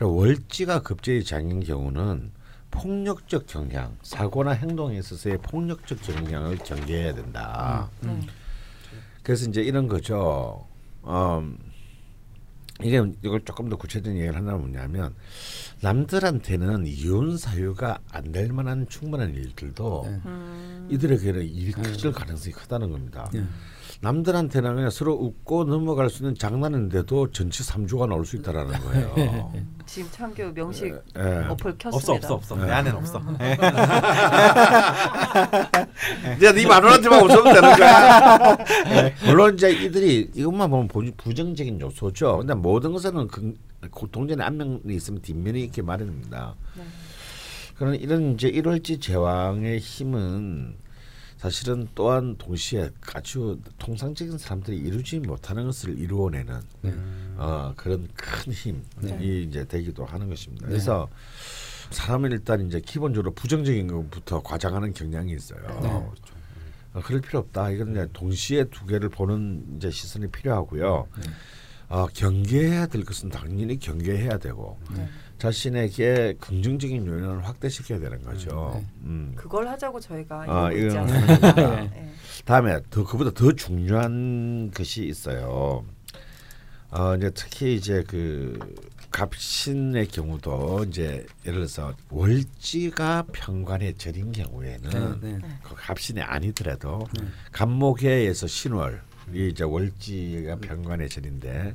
월지가 급제의 장인 경우는 폭력적 경향, 사고나 행동에 있어서의 폭력적 경향을 경계해야 된다. 네. 그래서 이제 이런 거죠. 음, 이게 이걸 조금 더 구체적인 얘기를 하나 뭐냐면 남들한테는 이혼 사유가 안 될 만한 충분한 일들도 네. 음. 이들에게는 일으킬 가능성이 크다는 겁니다. 네. 남들한테는 그냥 서로 웃고 넘어갈 수 있는 장난인데도 전치 3주가 나올 수 있다라는 거예요. 지금 창규 명식 예. 어플 켰습니다. 없어 없어 없어. 네. 내 안에는 없어. 네. 내가 네 마누라한테만 없으면 되는 거야. 물론 이제 이들이 이것만 보면 부- 부정적인 요소죠. 근데 모든 것에는 그, 동전의 앞면이 있으면 뒷면이 있게 마련입니다. 네. 그런 이런 이제 일월지 제왕의 힘은 사실은 또한 동시에 아주 통상적인 사람들이 이루지 못하는 것을 이루어내는 네. 어, 그런 큰 힘이 네. 이제 되기도 하는 것입니다. 네. 그래서 사람은 일단 이제 기본적으로 부정적인 것부터 과장하는 경향이 있어요. 네. 어, 그럴 필요 없다. 이건 이제 동시에 두 개를 보는 이제 시선이 필요하고요. 네. 어, 경계해야 될 것은 당연히 경계해야 되고 네. 자신에게 긍정적인 요인을 확대시켜야 되는 거죠. 네. 음. 그걸 하자고 저희가 아, 이건. 네. 다음에 더 그보다 더 중요한 것이 있어요. 어 이제 특히 이제 그 갑신의 경우도 이제 예를 들어서 월지가 편관에 절인 경우에는 네. 네. 그 갑신이 아니더라도 네. 갑목해에서 신월 이 이제 월지가 편관에 절인데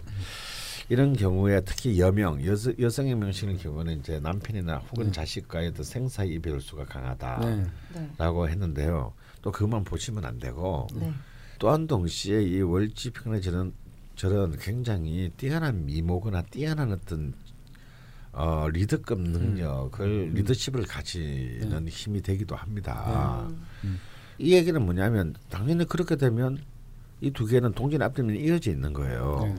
이런 경우에 특히 여명 여성, 여성의 명식의 경우는 이제 남편이나 혹은 네. 자식과의 또 생사 이별 수가 강하다. 네. 네. 라고 했는데요. 또 그만 보시면 안 되고 네. 또한 동시에 이 월지 평에 저는 저런 굉장히 뛰어난 미모거나 뛰어난 어떤 어, 리더급 능력을 리더십을 가지는 힘이 되기도 합니다. 음. 이 얘기는 뭐냐면 당연히 그렇게 되면 이 두 개는 동전 앞뒤면 이어져 있는 거예요. 네.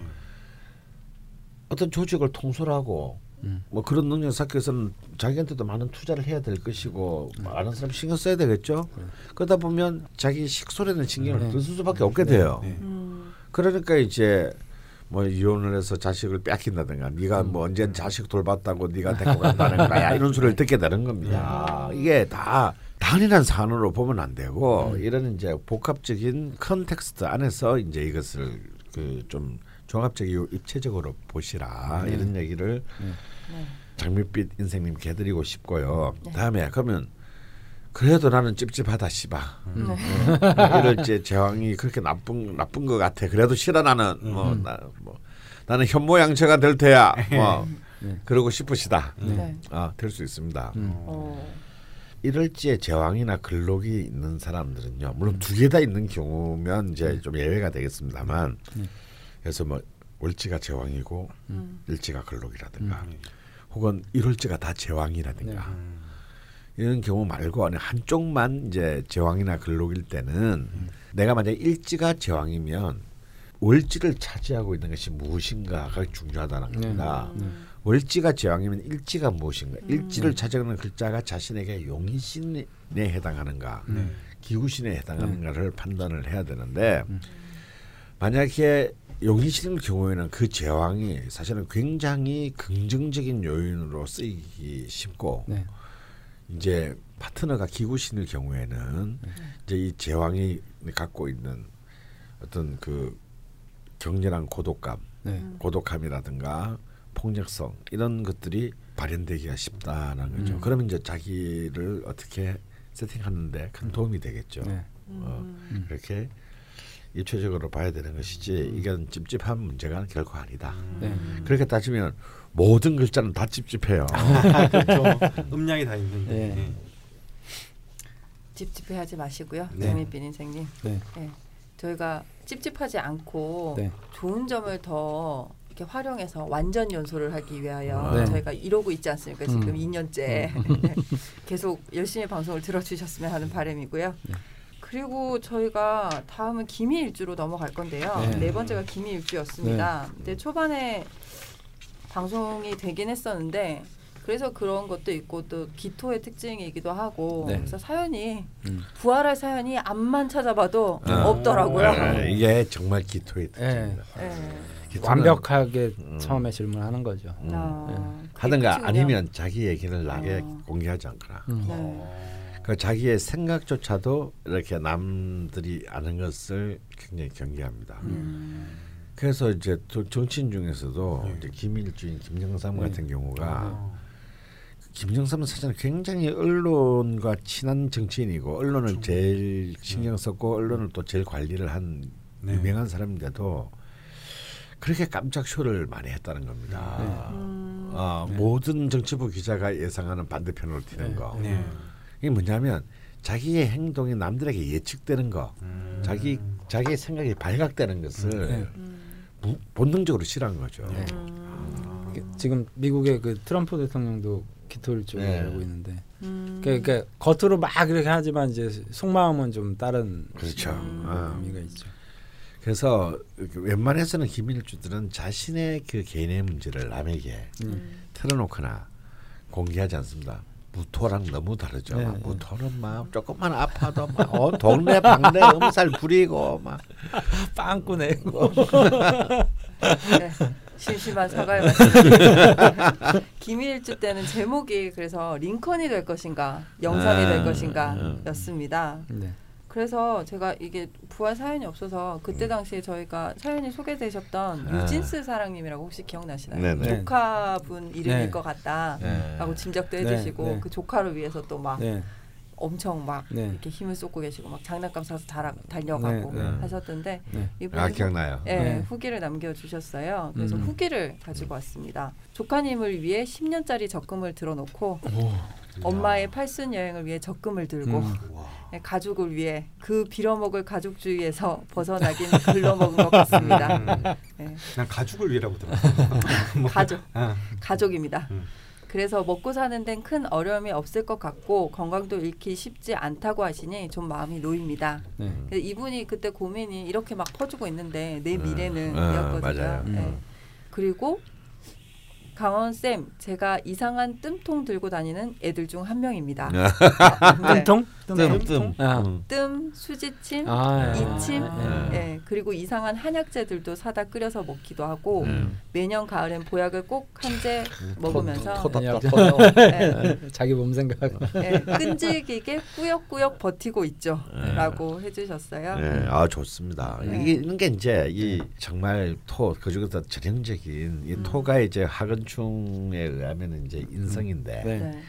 어떤 조직을 통솔하고 음. 뭐 그런 능력 쌓기 위해서는 자기한테도 많은 투자를 해야 될 것이고 많은 사람 신경 써야 되겠죠. 그러다 보면 자기 식솔에는 신경을 네. 더쓸 수밖에 없게 돼요. 네. 음. 그러니까 이제 뭐 이혼을 해서 자식을 뺏긴다든가 네가 뭐 언제 자식 돌봤다고 네가 데리고 간다는 거야 이런 소리를 듣게 되는 겁니다. 이게 다 단일한 사안으로 보면 안 되고 이런 이제 복합적인 context 안에서 이제 이것을 그 좀 종합적이고 입체적으로 보시라 네. 이런 얘기를 네. 장밋빛 인생님께 해드리고 싶고요. 네. 다음에 그러면 그래도 나는 찝찝하다 씨바. 네. 이럴 때 제왕이 그렇게 나쁜 나쁜 것 같아. 그래도 싫어 나는 뭐나뭐 나는 현모양처가 될 테야. 뭐 네. 그러고 싶으시다. 네. 아, 될 수 있습니다. 음. 어. 이럴지에 제왕이나 근록이 있는 사람들은요. 물론 두 개 다 있는 경우면 이제 좀 예외가 되겠습니다만. 그래서 뭐 월지가 제왕이고 음. 일지가 근록이라든가 혹은 일월지가 다 제왕이라든가 음. 이런 경우 말고 아니 한쪽만 이제 제왕이나 근록일 때는 내가 만약 일지가 제왕이면 월지를 차지하고 있는 것이 무엇인가가 중요하다는 네. 겁니다. 음. 월지가 제왕이면 일지가 무엇인가? 음. 일지를 차지하는 글자가 자신에게 용신에 해당하는가, 네. 기구신에 해당하는가를 판단을 해야 되는데 음. 만약에 용신일 경우에는 그 제왕이 사실은 굉장히 긍정적인 요인으로 쓰이기 쉽고 네. 이제 파트너가 기구신일 경우에는 이제 이 제왕이 갖고 있는 어떤 그 격렬한 고독감, 네. 고독함이라든가 폭력성 이런 것들이 발현되기가 쉽다는 거죠. 음. 그러면 이제 자기를 어떻게 세팅하는데 큰 도움이 되겠죠. 네. 어, 음. 그렇게 입체적으로 봐야 되는 것이지 이건 찝찝한 문제가 결코 아니다. 네. 그렇게 따지면 모든 글자는 다 찝찝해요. 그렇죠. 음량이 다 있는데. 네. 네. 찝찝해하지 마시고요, 네. 장밋빛 인생님. 네. 네. 저희가 찝찝하지 않고 네. 좋은 점을 더 이렇게 활용해서 완전 연소를 하기 위하여 네. 저희가 이러고 있지 않습니까? 지금 음. 2년째 계속 열심히 방송을 들어주셨으면 하는 바람이고요. 네. 그리고 저희가 다음은 기미일주로 넘어갈 건데요. 네. 네, 번째가 기미일주였습니다. 네. 근데 초반에 방송이 되긴 했었는데 그래서 그런 것도 있고 또 기토의 특징이기도 하고 네. 그래서 사연이 음. 부활할 사연이 앞만 찾아봐도 아. 없더라고요. 네, 이게 정말 기토의 예. 특징입니다. 네. 기토는 완벽하게 음. 처음에 질문하는 거죠. 음. 아, 하든가 아니면 자기 얘기를 나게 어. 공개하지 않거나 음. 네. 그 자기의 생각조차도 이렇게 남들이 아는 것을 굉장히 경계합니다. 음. 그래서 이제 또 정치인 중에서도 네. 이제 김일주인 김영삼 네. 같은 경우가 아. 김영삼은 사실 굉장히 언론과 친한 정치인이고 언론을 제일 신경 썼고 언론을 또 제일 관리를 한 네. 유명한 사람인데도 그렇게 깜짝 쇼를 많이 했다는 겁니다. 음. 어, 네. 모든 정치부 기자가 예상하는 반대편으로 튀는 네. 거. 네. 이게 뭐냐면 자기의 행동이 남들에게 예측되는 거, 음. 자기 자기의 생각이 발각되는 것을 네. 음. 부- 본능적으로 싫어한 거죠. 네. 음. 이게 지금 미국의 그 트럼프 대통령도 기토일 쪽에 네. 알고 있는데 음. 그러니까 겉으로 막 이렇게 하지만 이제 속마음은 좀 다른 그렇죠. 음. 어. 의미가 있죠. 그래서 그 웬만해서는 기밀주들은 자신의 그 개인의 문제를 남에게 음. 털어놓거나 공개하지 않습니다. 무토랑 너무 다르죠. 네, 막 네. 무토는 막 조금만 아파도 막 어, 동네 방네 음살 부리고 막 빵꾸 내고 네. 심심한 사과의 말씀. 기밀주 때는 제목이 그래서 링컨이 될 것인가, 영상이 될 아, 것인가였습니다. 네. 그래서 제가 이게 부활 사연이 없어서 그때 당시에 저희가 사연이 소개되셨던 음. 아. 유진스 사랑님이라고 혹시 기억나시나요? 네네. 조카분 이름일 네. 것 같다. 네. 라고 짐작도 네, 해주시고 네. 그 조카를 위해서 또막 네. 엄청 막 네. 이렇게 힘을 쏟고 계시고 막 장난감 사서 달아, 달려가고 네, 네. 하셨던데 네. 이분이 아 기억나요. 예, 네. 후기를 남겨주셨어요. 그래서 음. 후기를 가지고 왔습니다. 조카님을 위해 10년짜리 적금을 들어놓고 엄마의 팔순 여행을 위해 적금을 들고 음. 예, 가족을 위해 그 빌어먹을 가족주의에서 벗어나긴 글러먹은 것 같습니다. 음. 예, 난 가족을 위해라고 들었어. 가족, 아. 가족입니다. 음. 그래서 먹고 사는 데는 큰 어려움이 없을 것 같고 건강도 잃기 쉽지 않다고 하시니 좀 마음이 놓입니다. 네. 근데 이분이 그때 고민이 이렇게 막 퍼주고 있는데 내 음, 미래는 음, 이었거든요. 맞아요. 네. 음. 그리고 강원 쌤 제가 이상한 뜸통 들고 다니는 애들 중 한 명입니다. 네. 뜸통? 뜸, 뜸. 아. 음. 뜸, 수지침, 아, 이침, 아. 예, 그리고 이상한 한약재들도 사다 끓여서 먹기도 하고 음. 매년 가을엔 보약을 꼭 한 재 먹으면서 터- 터- 그냥- 터- 터- 터- 예, 자기 몸 생각. 예, 끈질기게 꾸역꾸역 버티고 있죠라고 해주셨어요. 네, 아 좋습니다. 네. 이게 이런 게 이제 이 정말 토 그중에서 전형적인 이 음. 토가 이제 학원충에 의하면 이제 인성인데 네.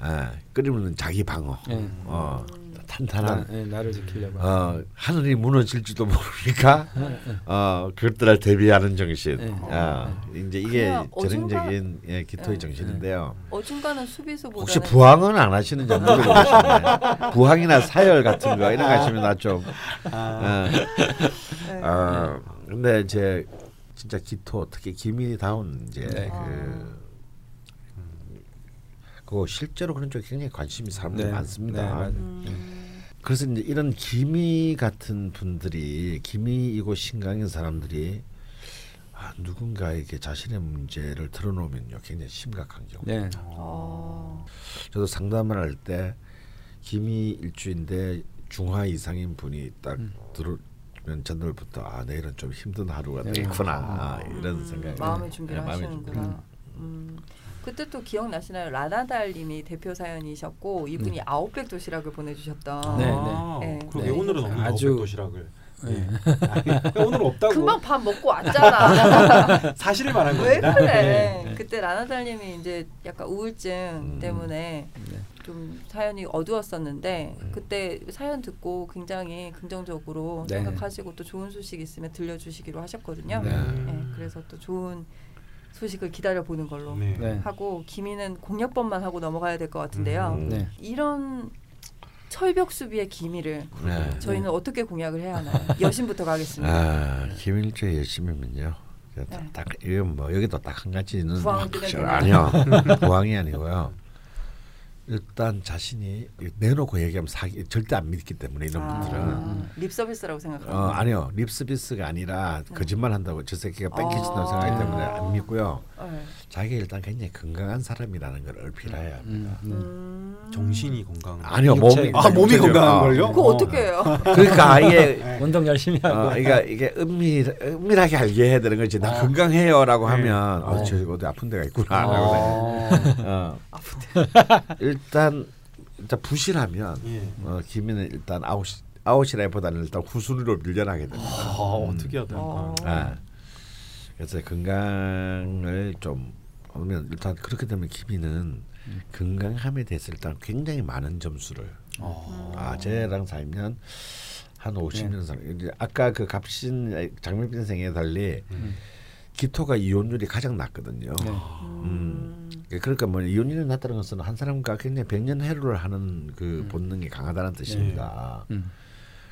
네. 아 끓이면 자기 방어, 네. 어 음. 나, 탄탄한 네, 나를 지키려고. 어 하늘이 무너질지도 모르니까 어 그것들을 대비하는 정신. 네. 아 이제 이게 전형적인 예, 기토의 네. 정신인데요. 어중간한 수비수보다는 혹시 부항은 안 하시는지 물어보시네. 부항이나 사열 같은 거 이런 거 하시면 나좀 어. 네. 아 근데 이제 진짜 기토 특히 기미다운 이제 네. 그 그거 실제로 그런 쪽에 굉장히 관심이 사람들이 네. 네, 많습니다. 맞아요. 음, 그래서 이제 이런 기미 같은 분들이 기미이고 신강인 사람들이 아, 누군가에게 자신의 문제를 털어놓으면요 굉장히 심각한 경우. 네. 어, 저도 상담을 할 때 기미 일주인데 중하 이상인 분이 딱 음. 들어오면 전날부터 아 내일은 좀 힘든 하루가 네. 되겠구나 아, 이런 음, 생각이 마음의 준비를 네, 마음의 하시는구나. 준비. 음. 그때 또 기억나시나요? 라나달님이 대표 사연이셨고 이분이 아웃백 도시락을 보내주셨던. 네, 네. 아, 네. 그러게 네. 오늘은 없는 아주- 아주 도시락을. 네. 아니, 오늘은 없다고. 금방 밥 먹고 왔잖아. 사실을 말한 왜 겁니다. 그래? 네. 그때 라나달님이 이제 약간 우울증 음. 때문에 네. 좀 사연이 어두웠었는데 음. 그때 사연 듣고 굉장히 긍정적으로 네. 생각하시고 또 좋은 소식 있으면 들려주시기로 하셨거든요. 네. 네, 그래서 또 좋은 소식을 기다려 보는 걸로 네. 네. 하고 기미는 공략법만 하고 넘어가야 될 것 같은데요. 음. 네. 이런 철벽 수비의 기미를 네. 저희는 어떻게 공략을 해야 하나요? 여신부터 가겠습니다. 아 김일주의 열심히면요 네. 딱 이건 뭐 여기도 딱 한 가지는 뜯어야 아니요 부항이 아니고요. 일단 자신이 내놓고 얘기하면 사기 절대 안 믿기 때문에 이런 분들은 아, 립 서비스라고 생각하는 어 아니요 립서비스가 아니라 거짓말 한다고 저 새끼가 뺑기친다고 어. 생각하기 때문에 안 믿고요. 네. 자기가 일단 굉장히 건강한 사람이라는 걸 얼필해야 합니다. 음, 음. 음. 정신이 건강. 아니요 몸이 아, 몸이. 건강한 걸요? 그거 어떻게 해요? 그러니까 아예 운동 열심히 하고 어, 그러니까 이게 은밀 은밀하게 알게 해야 되는 거지. 나 아. 건강해요라고 네. 하면 어, 어. 저 어디 아픈 데가 있구나. 라고 어. 어. 일단 일단 부실하면 예. 어, 김이는 일단 아웃 아웃이라기보다는 일단 후순위로 밀려나게 됩니다. 아, 어떻게 해야 될까? 어. 아. 그래서 건강을 좀 하면 일단 그렇게 되면 김이는 건강함에 대해서 일단 굉장히 많은 점수를 어. 아 쟤랑 살면 한 50년 살. 이제 아까 그 갑신 장명빈 생에 달리 음. 기토가 이혼율이 가장 낮거든요. 네. 음. 그러니까 뭐 이혼율이 낮다는 것은 한 사람과 굉장히 백년 해로를 하는 그 본능이 강하다는 뜻입니다. 음.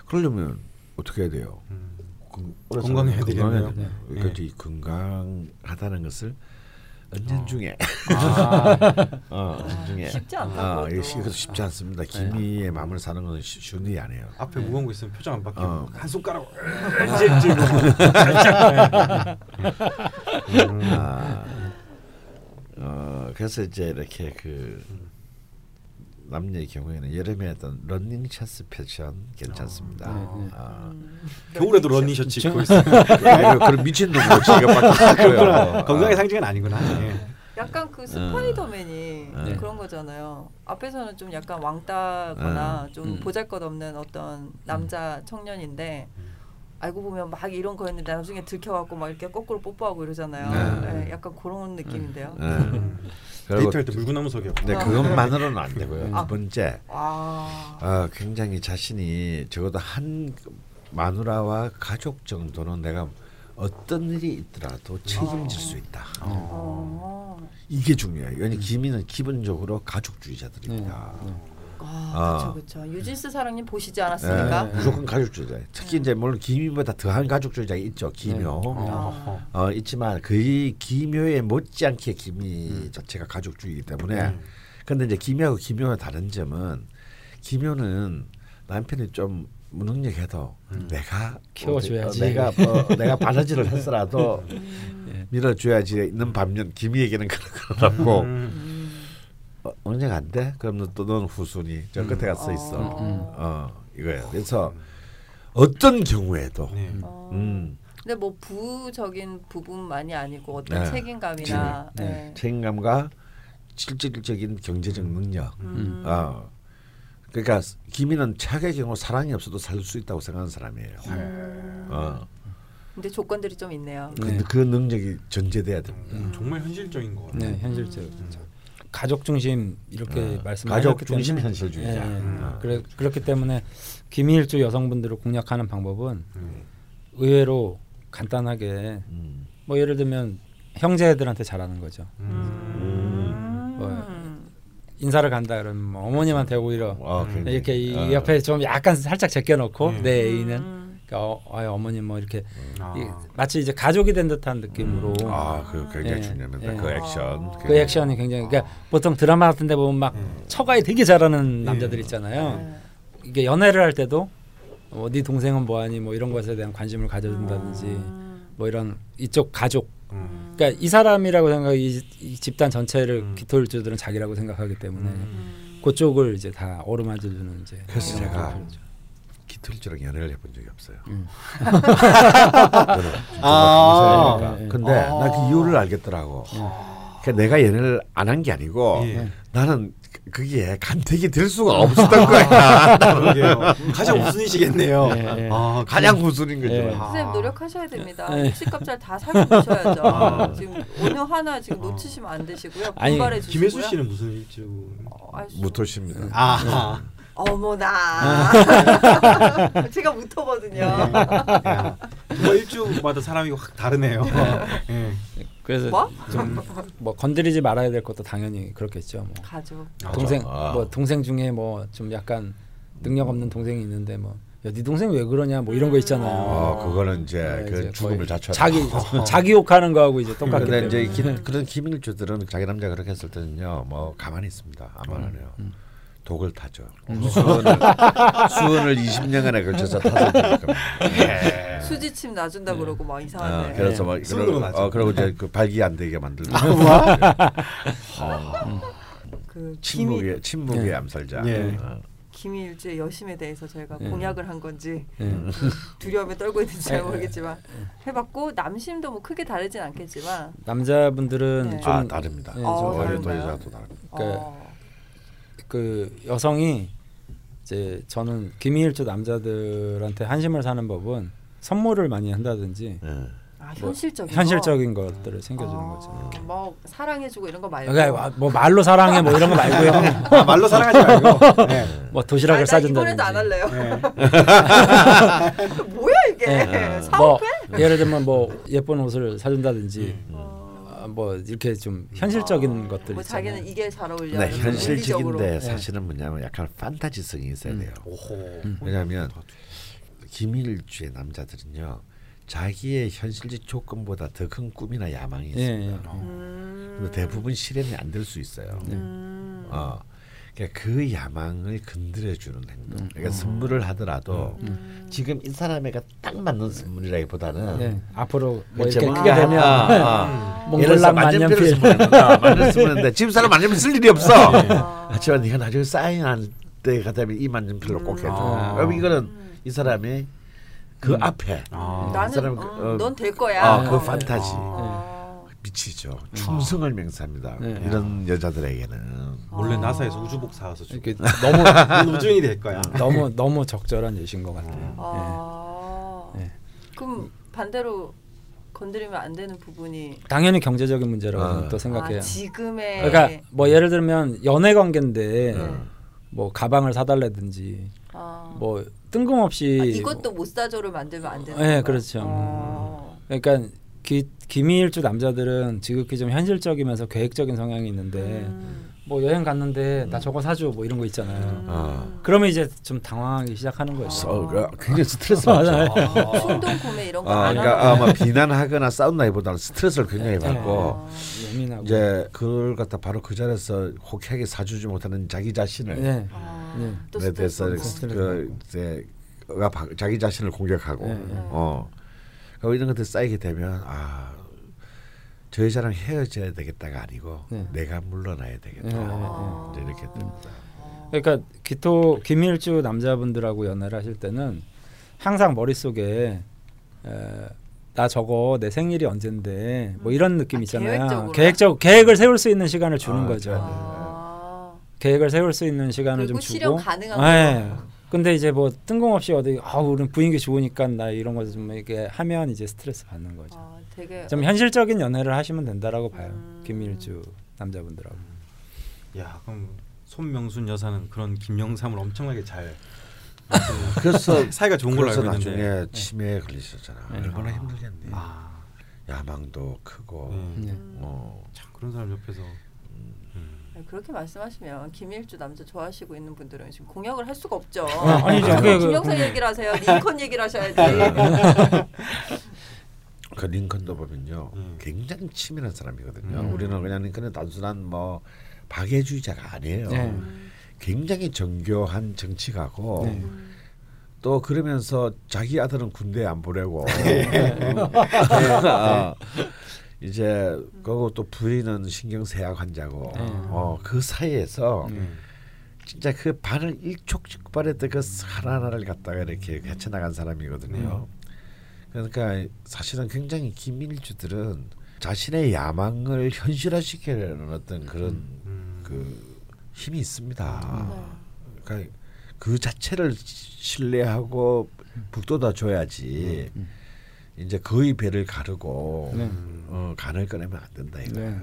그러려면 어떻게 해야 돼요? 음. 건- 오래 건강해야 되겠네요. 네. 그러니까 이 건강하다는 것을 은연 중에. 아, 어, 은연 중에. 쉽지 않다, 어, 쉽- 이것도 쉽지 않습니다. 기미의 마음을 사는 건 쉬- 쉬운 일이 아니에요. 앞에 무거운 거 있으면 표정 안 바뀌고 어. 한 손가락 아, 어, 그래서 이제 이렇게 그 남녀의 경우에는 여름에 어떤 러닝 셔츠 패션 괜찮습니다. 네, 네. 아, 겨울에도 러닝 셔츠 입고 있어. 그리고 그런 미친 놈으로 없고요. 건강의 상징은 아니구나. 예. 약간 그 스파이더맨이 네. 그런 거잖아요. 앞에서는 좀 약간 왕따거나 좀 음. 보잘것없는 어떤 남자 청년인데 알고 보면 막 이런 거였는데 나중에 들켜갖고 막 이렇게 거꾸로 뽀뽀하고 이러잖아요. 네. 네, 약간 그런 느낌인데요. 네. 그리고 데이트할 때 물구나무 석이었고. 네, 그것만으로는 안 되고요. 아. 두 번째, 와. 어, 굉장히 자신이 적어도 한 마누라와 가족 정도는 내가 어떤 일이 있더라도 책임질 수 있다. 어. 이게 중요해요. 왜냐 김이는 기본적으로 가족주의자들입니다. 네, 네. 아, 아. 그렇죠, 그렇죠. 유진스 사랑님 보시지 않았습니까? 네. 무조건 가족주의자. 특히 이제 물론 김이보다 더한 가족주의자가 있죠. 기묘. 네. 아. 어, 있지만 그 기묘에 못지않게 김이 자체가 가족주의이기 때문에 음. 근데 이제 기묘하고 기묘가 다른 점은 기묘는 남편이 좀 무능력해도 내가 키워줘야지. 어, 내가 뭐 내가 바느질을 했더라도 예. 밀어줘야지 있는 반면 김이에게는 그런 거라고 음. 어, 안 돼? 그럼 또넌 후순위 저 끝에 가서 있어. 어. 어 이거예요. 그래서 어떤 경우에도 네. 어. 음, 근데 뭐 부적인 부분만이 아니고 어떤 네. 책임감이나 네. 네. 책임감과 실질적인 경제적 능력. 음. 어. 그러니까 김이는 최악의 경우 사랑이 없어도 살 수 있다고 생각하는 사람이에요. 음. 어. 근데 조건들이 좀 있네요. 근데 네. 그 능력이 전제돼야 됩니다. 음, 정말 현실적인 거 같아요. 네, 현실적. 가족 중심 이렇게 어, 말씀 가족 중심 현실주의자. 예, 예. 음. 그래 그렇기 때문에 기밀주 여성분들을 공략하는 방법은 음. 의외로 간단하게 음. 뭐 예를 들면 형제들한테 잘하는 거죠. 음. 뭐 인사를 간다 그러면 뭐 어머님한테 오히려 어, 굉장히. 이렇게 이 어. 옆에 좀 약간 살짝 제껴놓고 네. 내 애인은 음. 그러니까 어, 어머님 뭐 이렇게 아. 이- 마치 이제 가족이 된 듯한 느낌으로 아, 그 굉장히 예, 중요합니다. 예. 그 액션. 아. 그 액션이 굉장히 그러니까 보통 드라마 같은 데 보면 막 네. 처가에 되게 잘하는 예. 남자들 있잖아요. 네. 이게 연애를 할 때도 어, 네 동생은 뭐하니 뭐 이런 것에 대한 관심을 가져준다든지 음. 뭐 이런 이쪽 가족 음. 그러니까 이 사람이라고 생각하고 이, 이 집단 전체를 음. 기토일주들은 자기라고 생각하기 때문에 음. 그쪽을 이제 다 어루만져주는 이제 그래서 제가. 기틀즈랑 연애를 해본 적이 없어요. 음. 아. 아, 예, 예. 근데 아. 나그 이유를 알겠더라고. 그러니까 내가 연애를 안 한 게 아니고 예. 나는 그게 간택이 될 수가 없었던 거야. 그러게요. 가장 우순이시겠네요. 예, 예. 아, 가장 후순인 거죠. 예. 선생님 노력하셔야 됩니다. 네. 육식값 잘다 살고 계셔야죠. 아. 지금 어느 하나 지금 놓치시면 안 되시고요. 분발해 주시고요. 김혜수 씨는 무슨 일주? 어. 무토십니다. 아, 어머나. 제가 무토거든요. 야. 정말 일주마다 사람이 확 다르네요. 예. 그래서 뭐? 좀뭐 건드리지 말아야 될 것도 당연히 그렇겠죠. 뭐 가족. 동생 아. 뭐 동생 중에 뭐 좀 약간 능력 없는 동생이 있는데 뭐네 동생 왜 그러냐 뭐 이런 거 있잖아요. 어, 그거는 이제 네, 그 이제 죽음을 자처. 자기 자기 욕하는 거하고 이제 똑같기 때문에. 이제 기, 그런 기밀주들은 자기 남자 그렇게 했을 때는요, 뭐 가만히 있습니다. 아무 안 해요. 독을 타죠. 수은을 수은을 20년간에 걸쳐서 타서 겁니다. 수지침 놔준다 그러고 막 어, 이상한데. 그래서 막 그러고, 나죠. 어, 그러고 이제 그 발기 안 되게 만들고 그 기밀 침묵의 침묵의 네. 암살자. 예. 어. 기밀주의 여심에 대해서 저희가 네. 공약을 한 건지 네. 두려움에 떨고 있는지 잘 네. 모르겠지만 해봤고 남심도 뭐 크게 다르진 않겠지만 남자분들은 네. 좀아 다릅니다. 네, 어, 좀 다른가요? 또 다릅니다. 그러니까 어, 그 여성이 이제 저는 기밀주 남자들한테 한심을 사는 법은 선물을 많이 한다든지 예. 아, 뭐 현실적인 거? 현실적인 것들을 챙겨주는 어, 거죠. 뭐 사랑해주고 이런 거 말고 그러니까 뭐 말로 사랑해 뭐 이런 거 말고요. 아, 말로 사랑하지 말고. 네. 뭐 아, 도시락을 나 이번에도 안. 할래요. 네. 뭐야 이게 네. 사업? 뭐 예를 들면 뭐 예쁜 옷을 사준다든지 어, 아, 뭐 이렇게 좀 현실적인 것들 뭐 있잖아요. 자기는 이게 잘 어울려. 네, 현실적인데 의리적으로. 사실은 뭐냐면 약간 판타지성이 있어야 음. 돼요. 오호. 왜냐하면 기밀주의 남자들은요 자기의 현실적 조건보다 더 큰 꿈이나 야망이 예, 있습니다. 예. 음, 근데 대부분 실현이 안 될 수 있어요. 음, 어, 그러니까 그 야망을 건드려주는 행동. 음. 그러니까 선물을 하더라도 음. 지금 이 사람에게 딱 맞는 선물이라기보다는 네, 앞으로 뭐 이렇게 뭐, 크게 아, 되면 아, 네. 아. 예를 만년필을. 만년 쓰는데 지금 사람 만년필 쓸 일이 없어. 아. 하지만 네가 나중에 사인할 때 가다면 이 만년필로 꼭 해줘. 아. 그럼 이거는 이 사람이 그 앞에 아. 나는 사람 어, 그- 어, 넌될 거야. 아, 그 어. 판타지 어. 미치죠. 충성을 맹세합니다. 네. 이런 여자들에게는 몰래 아. 나사에서 우주복 사와서 주. 이렇게 너무 우주인이 될 거야. 너무 너무 적절한 예신 것 같아요. 아. 네. 그럼 반대로 건드리면 안 되는 부분이 당연히 경제적인 문제라고 아. 저는 또 생각해요. 아, 지금의 그러니까 뭐 예를 들면 연애 관계인데 네. 뭐 가방을 사달라든지 아. 뭐 뜬금없이 아, 이것도 못 사줘를 만들면 안 되는 네, 건가요? 그렇죠. 어. 그러니까 기, 기밀주 남자들은 지극히 좀 현실적이면서 계획적인 성향이 있는데 음. 뭐 여행 갔는데 나 저거 사줘 뭐 이런 거 있잖아요. 음. 어. 그러면 이제 좀 당황하기 시작하는 거예요. 어, 그- 굉장히 스트레스 받죠. 아, 충동 구매 이런 거 아, 안 그러니까 아마 비난하거나 싸운다기보다는 스트레스를 굉장히 네. 받고 예민하고. 이제 그걸 갖다 바로 그 자리에서 호쾌하게 사주지 못하는 자기 자신을 네. 아, 네. 또에 대해서 스트레스 받고. 그 이제 자기 자신을 공격하고 네, 네. 어 그리고 이런 것들 쌓이게 되면 아. 저 여자랑 헤어져야 되겠다가 아니고 네. 내가 물러나야 되겠다. 아. 이렇게 됩니다. 그러니까 기토 기밀주 남자분들하고 연애를 하실 때는 항상 머릿속에 에, 나 저거 내 생일이 언젠데 뭐 이런 느낌 아, 있잖아요. 계획적으로? 계획적 계획을 세울 수 있는 시간을 주는 아, 거죠. 네. 아. 계획을 세울 수 있는 시간을 좀 실현 주고. 가능한 네. 거. 근데 이제 뭐 뜬금없이 어디 아 우리 분위기 좋으니까 나 이런 거 좀 이렇게 하면 이제 스트레스 받는 거죠. 아, 되게 좀 현실적인 연애를 하시면 된다라고 봐요. 음. 김일주 남자분들하고. 야 그럼 손명순 여사는 그런 김영삼을 엄청나게 잘. 그래서 사이가 좋은 걸로 알고 있는데. 나중에 치매에 걸리셨잖아. 네. 얼마나 아. 힘들겠니. 아, 야망도 크고 네. 네. 음. 어. 참 그런 사람 옆에서. 네, 그렇게 말씀하시면 김일주 남자 좋아하시고 있는 분들은 지금 공약을 할 수가 없죠. 아니죠. 그게 그- 김영삼 얘기를 하세요. 링컨 얘기를 하셔야지. 그 링컨도 보면요 음. 굉장히 치밀한 사람이거든요. 음. 우리는 그냥 링컨은 단순한 뭐 박애주의자가 아니에요. 네. 음. 굉장히 정교한 정치가고 네. 또 그러면서 자기 아들은 군대 안 보내고 네. 어, 이제 그거 또 부인은 신경쇠약 환자고 네. 어, 그 사이에서 음. 진짜 그 반을 일촉즉발했던 그 하나하나를 갖다가 이렇게 헤쳐나간 사람이거든요. 그러니까 사실은 굉장히 김일주들은 자신의 야망을 현실화시키려는 어떤 그런 음. 그 힘이 있습니다. 네. 그러니까 그 자체를 신뢰하고 북돋아 줘야지 음. 이제 거의 배를 가르고 네. 어, 간을 꺼내면 안 된다 이거. 네.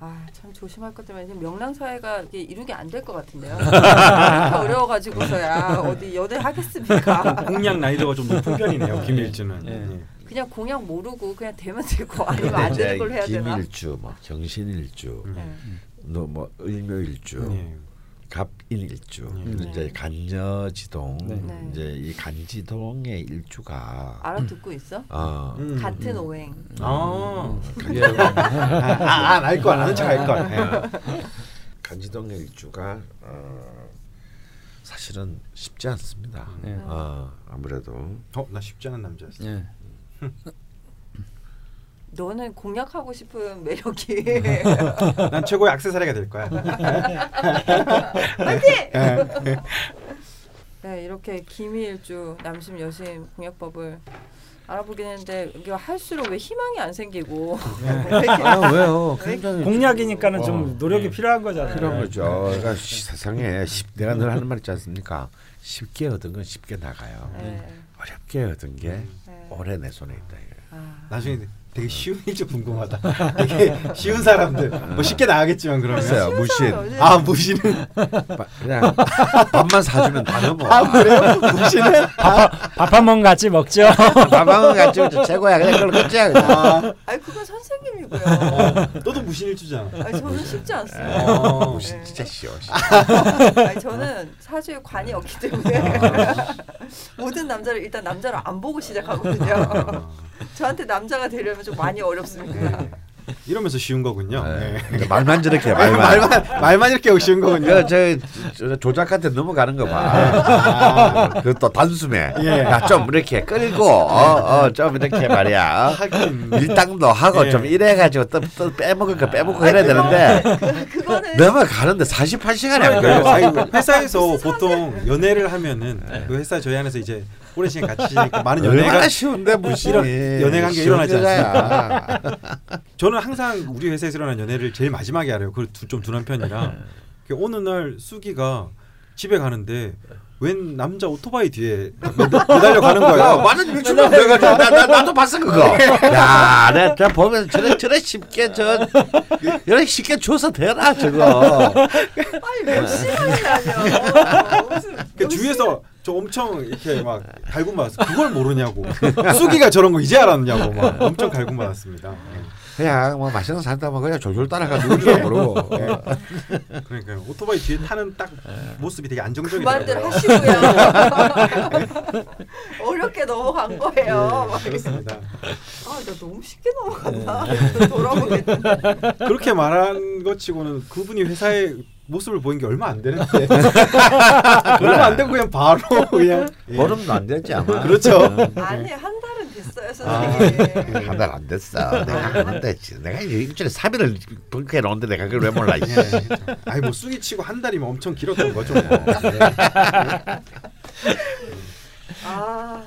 아, 참 조심할 것 때문에 명랑 사회가 이게 이루게 안 될 것 같은데요. 이렇게 어려워가지고서야 어디 연애 하겠습니까? 공약 나이도가 좀 높은 편이네요. 김일주는. 예. 예. 그냥 공약 모르고 그냥 되면 되고 아니면 안 이제 되는 걸 해야 되나? 김일주, 뭐 경신일주, 음. 네. 너뭐 을묘일주. 예. 갑인일주 네. 이제 간여지동 네. 네. 이제 이 간지동의 일주가 알아듣고 있어? 어 음. 같은 오행. 아. 예. 아알거 아는 척할 거. 예. 간지동의 일주가 어, 사실은 쉽지 않습니다. 네. 어, 아무래도 어, 나 쉽지 않은 남자였어. 예. 너는 공략하고 싶은 매력이 난 최고의 악세사리가 될 거야. 네 이렇게 기미일주 남심 여심 공략법을 알아보긴 했는데 이게 할수록 왜 희망이 안 생기고 왜 이렇게 아 왜요? 공략이니까는 어, 좀 노력이 네. 필요한 거잖아요. 필요한 거죠. 그러니까 시- 세상에 쉽, 내가 늘 하는 말 있지 않습니까? 쉽게 얻은 건 쉽게 나가요. 네, 어렵게 얻은 게 네. 오래 내 손에 있다. 이거예요. 아, 나중에 되게 쉬운 일좀 궁금하다. 되게 쉬운 사람들 뭐 쉽게 나가겠지만 그러면 무신. 어제- 아 무신은 바- 그냥 밥만 사주면 다 넘어. 아 그래요? 무신은 밥한번 같이 먹죠. 밥만 같이 먹자 최고야. 그냥 그걸 끝이야. 그냥. 아 아니 그건 선 생님이고요. 너도 무신일주잖아. 아니 저는 쉽지 않습니다. 어. 무신 네. 진짜 쉬워. 아니 저는 사실 관이 없기 때문에 모든 남자를 일단 남자로 안 보고 시작하거든요. 저한테 남자가 되려면 좀 많이 어렵습니다. 이러면서 쉬운 거군요. 네. 네. 근데 말만 저렇게 해, 말만. 말만 말만 이렇게 쉬운 거군요. 그, 저, 저 조작한테 넘어가는 거 봐. 그것도 단숨에. 예. 야, 좀 이렇게 끌고, 어, 어, 좀 이렇게 말이야. 하긴 밀당도 하고 예. 좀 이래 가지고 또, 또 빼먹을 거 빼먹고 해야 되는데 그 거는 넘어가는데 48시간이 안. 걸려. 회사에서 보통 연애를 하면은 그 회사 저희 안에서 이제 오랜 시간 같이 지니까 많은 연애가 쉬운데 무슨 이런 연애 관계 일어나지 여자야. 저는 항상 우리 회사에서 일어난 연애를 제일 마지막에 알아요. 그걸 두- 좀 둔한 편이라 그 어느 날 수기가 집에 가는데 웬 남자 오토바이 뒤에 매달려 가는 야, 거예요. 많은 유튜브 내가 나, 나, 나도 봤어 그거. 야, 내가 저 보면 저래 저래 쉽게 저 이렇게 쉽게 줘서 되나 저거. 아니 몇 시간이라뇨. 무슨 그몇 주위에서 저 엄청 이렇게 막 갈굼 받았어. 그걸 모르냐고. 수기가 저런 거 이제 알았냐고 막 엄청 갈굼 받았습니다. 그냥 뭐 맛있는 거 산다면 그냥 졸졸 따라가 누구도 모르고. 그러니까 오토바이 뒤에 타는 딱 모습이 되게 그만들 안정적이더라고요. 하시고요. 어렵게 넘어간 거예요. 막 이러면서. 그렇습니다. 아, 나 너무 쉽게 넘어갔나? 돌아보겠는데. 그렇게 말한 것 치고는 그분이 회사에 모습을 보인 게 얼마 안 되는데 얼마 안 되고 그냥 바로 그냥 예. 보름도 안 됐지 아마. 그렇죠. 아니, 한 달은 됐어요, 아. 선생님. 한달 안 됐어. 내가 하는데 내가 이제 일주일에 3일을 벙커에 놓는데 내가 그걸 왜 몰라. 예. 아니 뭐 쑥이 치고 한 달이면 엄청 길었던 거죠. 뭐. 아.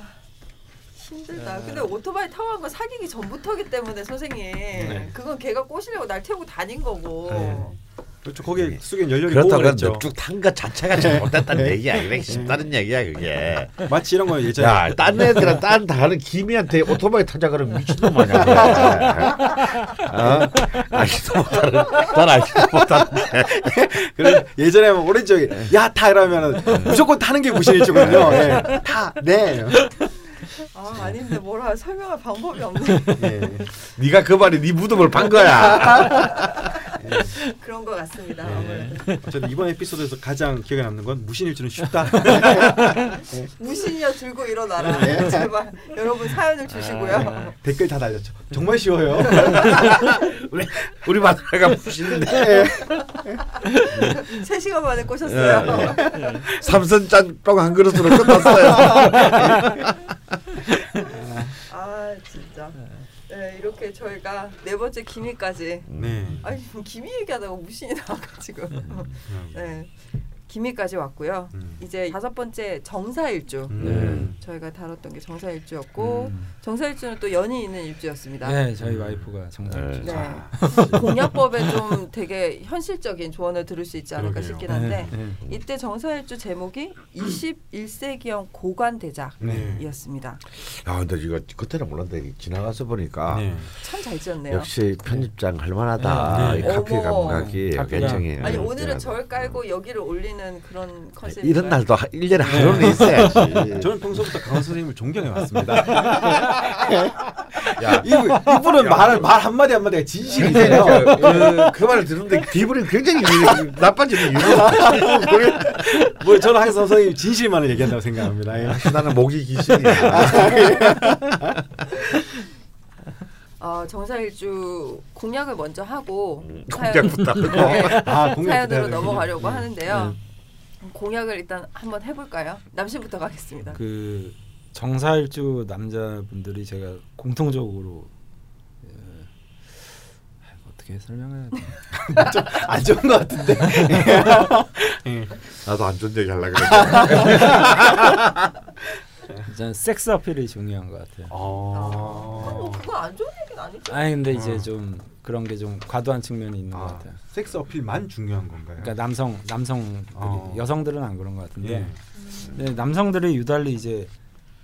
힘들다. 근데 오토바이 타고 간거 사귀기 전부터기 때문에 선생님 그건 걔가 꼬시려고 날 태우고 다닌 거고. 그렇죠. 거기에 쑥이는 열렬히 그렇다고. 쭉탄 거 자체가 잘못됐다는 얘기야. 이게 쉽다는 얘기야 그게. 마치 이런 거 예전에 야, 딴 애들은 딴 다른 김이한테 오토바이 타자 그러면 미친놈 아니야. 어? 알지도 못하는, 난 알지도 못하는데. 그래 예전에 막 오렌지 형이 야타 이러면은 무조건 타는 게 무신일주거든요. 예. 타 네. 아 아닌데 뭐라 설명할 방법이 없네. 예. 네가 그 말이 네 무덤을 판 거야. 그런 것 같습니다. 네. 아무래도 저는 이번 에피소드에서 가장 기억에 남는 건 무신일주는 쉽다. 무신이여 들고 일어나라. 제발 여러분 사연을 주시고요. 댓글 다 달렸죠. 정말 쉬워요. 우리 우리 마누라가 부시는데 3 시간 만에 꼬셨어요. 삼선 짬뽕 한 그릇으로 끝났어요. 아 진짜. 네 이렇게 저희가 네 번째 기미까지. 네. 아니 뭐 기미 얘기하다가 무신이 나와가지고. 음. 네. 기미까지 왔고요. 음. 이제 다섯 번째 정사일주. 음. 저희가 다뤘던 게 정사일주였고 음. 정사일주는 또 연이 있는 일주였습니다. 네, 저희 와이프가 정상. 네. 네. 공약법에 좀 되게 현실적인 조언을 들을 수 있지 않을까 그러게요. 싶긴 한데 네. 이때 정사일주 제목이 21세기형 고관 대작이었습니다. 야, 근데 이거 그때는 몰랐는데 지나가서 보니까 네. 참잘 지었네요. 역시 편집장 할 만하다. 네. 이 카피. 감각이 굉장히. 아니 음, 오늘은. 절 깔고 여기를 올리는 그런 컨셉. 이런 날도 하- 1년에 하루는 있어야지. 저는 평소부터 강원 선생님을 존경해 왔습니다. 야, 이분 이분은 말 말 한마디 한마디가 진실이세요. 그, 그 말을 듣는데 기분이 굉장히 나빠지는 이유가 뭐 저는 항상 선생님 진실만을 얘기한다고 생각합니다. 예. 나는 목이 귀신이야. 어, 정사일주 공약을 먼저 하고 공약부터 하고. 네, 아, 공약 사연으로. 넘어가려고 하는데요. 공약을 일단 한번 해볼까요? 남신부터 가겠습니다. 그 정사일주 남자분들이 제가 공통적으로 예, 어떻게 설명해야 돼? 안 좋은 것 같은데. 나도 안 좋은 얘기 하려고 그랬는데. 저는 섹스 어필이 중요한 것 같아요. 어, 어. 그거 안 좋은 얘기는 아니죠. 아니 근데 이제 좀 그런 게 좀 과도한 측면이 있는 것 아, 같아요. 섹스 어필만 중요한 건가요? 그러니까 남성 남성들이 어. 여성들은 안 그런 것 같은데 예. 네, 남성들이 유달리 이제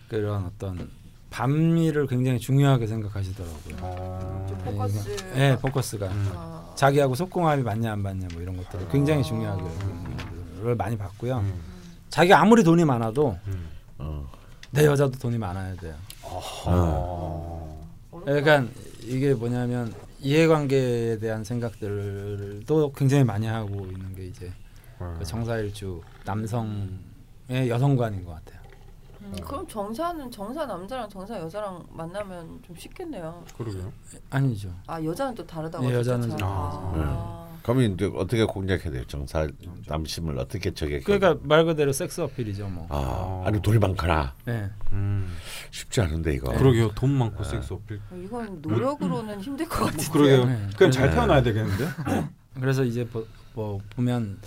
그런 어떤 반미를 굉장히 중요하게 생각하시더라고요. 어. 좀 포커스. 네, 네, 포커스가 음. 어, 자기하고 속궁합이 맞냐 안 맞냐 뭐 이런 것들을 굉장히 아. 중요하게 를 많이 봤고요. 음. 자기가 아무리 돈이 많아도 음. 어. 내 여자도 돈이 많아야 돼요. 어. 그러니까 이게 뭐냐면 이해관계에 대한 생각들도 굉장히 많이 하고 있는 게 이제 어. 그 정사일주 남성의 여성관인 것 같아요. 음, 그럼 정사는 정사 남자랑 정사 여자랑 만나면 좀 쉽겠네요. 그러게요. 아니죠. 아 여자는 또 다르다고. 네, 하셨죠? 여자는 좀 아. 그러면 이제 어떻게 공략해야 돼요? 정사 남심을 어떻게 저게? 그러니까 말 그대로 섹스 어필이죠, 뭐. 아, 아니 돈이 많거나 네. 음. 쉽지 않은데 이거. 그러게요. 돈 많고 섹스 어필. 어, 이건 노력으로는 힘들 것 같은데. 그러게요. 네. 그럼 잘 네. 태어나야 되겠는데? 그래서 이제 보, 뭐 보면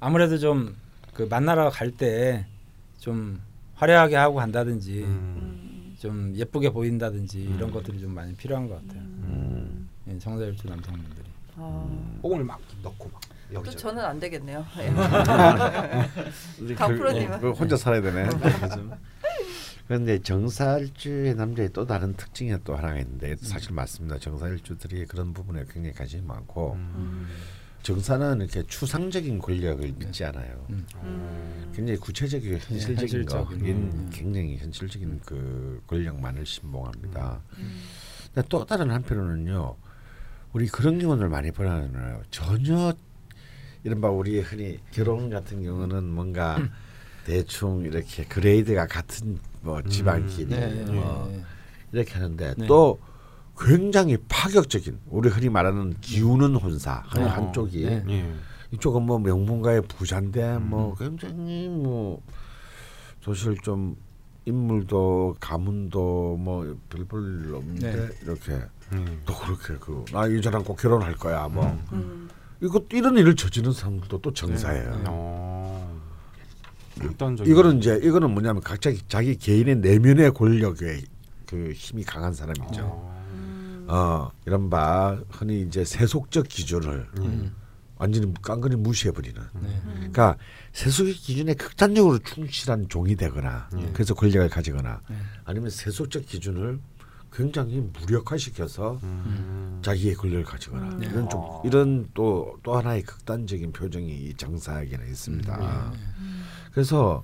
아무래도 좀 그 만나러 갈 때 좀 화려하게 하고 간다든지 음. 음, 좀 예쁘게 보인다든지 음. 이런 것들이 좀 많이 필요한 것 같아요. 음. 예, 정사일주 남성분들이. 아, 뽕을 막 넣고 막또 여기저기. 저는 안 되겠네요. 예. 우리 강프로님은? 그 혼자 살아야 되네. 그런데 정사일주의 남자의 또 다른 특징이 또 하나가 있는데 사실 맞습니다. 정사일주들이 그런 부분에 굉장히 관심이 많고 음, 정사는 이렇게 추상적인 권력을 믿지 않아요. 음. 음, 굉장히 구체적이고 현실적인 거, 현실적인, 인- 음. 굉장히 현실적인 그 권력만을 신봉합니다. 음. 근데 또 다른 한편으로는요, 우리 그런 경우를 많이 보나요. 전혀 이른바 우리 흔히 결혼 같은 경우는 뭔가 대충 이렇게 그레이드가 같은 뭐 집안끼리 네, 네, 뭐 네. 이렇게 하는데 네. 또 굉장히 파격적인 우리 흔히 말하는 기우는 혼사 한- 네. 한쪽이 네. 예. 이쪽은 뭐 명문가의 부자인데 음. 뭐 굉장히 뭐 사실 좀 인물도 가문도 뭐 별볼 일 없는데 네. 이렇게 음. 또 그렇게 그 나이 여자랑 꼭 결혼할 거야 뭐 음. 이거 이런 일을 저지르는 사람들도 또 정사예요. 네. 어. 이거는 이제 이거는 뭐냐면 각자 자기 개인의 내면의 권력에 그 힘이 강한 사람이죠. 어. 음. 어 이른바 흔히 이제 세속적 기준을 음. 완전히 깡그리 무시해버리는. 네. 그러니까 세속의 기준에 극단적으로 충실한 종이 되거나 예. 그래서 권력을 가지거나 네. 아니면 세속적 기준을 굉장히 무력화시켜서 음. 자기의 권력을 가지거나 음. 이런 좀 아. 이런 또 또 하나의 극단적인 표정이 이 정사에게는 있습니다. 음. 그래서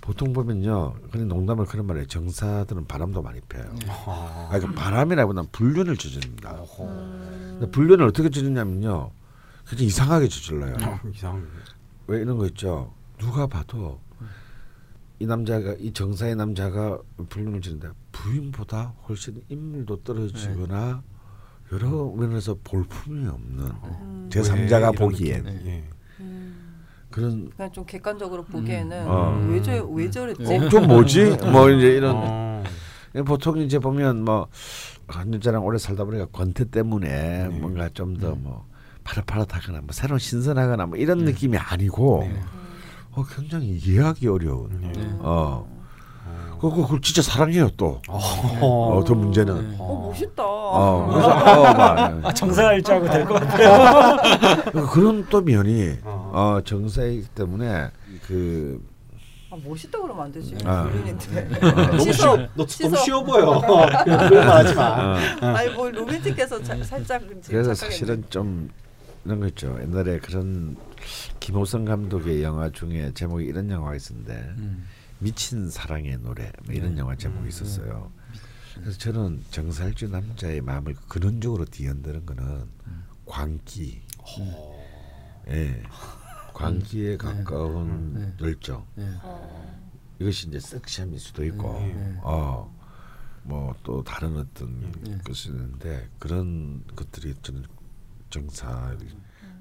보통 보면요, 그냥 농담을 그런 말에 정사들은 바람도 많이 펴요. 아. 아, 그 바람이라기보다는 불륜을 저지릅니다. 음. 불륜을 어떻게 저지르냐면요, 굉장히 이상하게 저질러요. 어, 이상한. 왜 이런 거 있죠? 누가 봐도 이 남자가 이 정사의 남자가 불륜을 지는데 부인보다 훨씬 인물도 떨어지거나 여러 면에서 볼품이 없는 음. 제 3자가 왜 이런 보기엔 느낌? 예. 음. 그런 그냥 좀 객관적으로 보기에는 어. 왜, 저, 왜 저랬지? 어, 좀 뭐지? 뭐 이제 이런 어. 보통 이제 보면 뭐 한 여자랑 오래 살다 보니까 권태 때문에 네. 뭔가 좀 더뭐 파릇파릇하거나 뭐 새로 신선하거나 뭐 이런 느낌이 아니고 네. 어, 굉장히 이해하기 어려운 네. 어 그거 그걸 진짜 사랑해요 또 어. 어, 더 문제는 네. 어 멋있다. 어 그래서 어, 막, 아, 정사일주하고 될 것 같아요. 그런 또 면이 어. 어 정사이기 때문에 그 아, 멋있다 그러면 안 되지. 아. 불륜인데. 너무 씻어. 쉬워. 너. 너무 쉬워 보여. 그런 말 하지 마. 어, 아니 뭐 로맨틱해서 자, 살짝 그래서. 사실은 좀 이런 거 있죠 옛날에 그런 김호성 감독의 영화 중에 제목이 이런 영화가 있었는데 음. 미친 사랑의 노래 뭐 이런 네. 영화 제목이 음, 있었어요. 그래서 저는 정살주 남자의 마음을 근원적으로 뒤흔드는 거는 광기. 예. 광기에 가까운 네. 열정. 이것이 이제 섹시함일 수도 있고, 네. 어, 뭐 또 다른 어떤 네. 것이 있는데 그런 것들이 저는 정사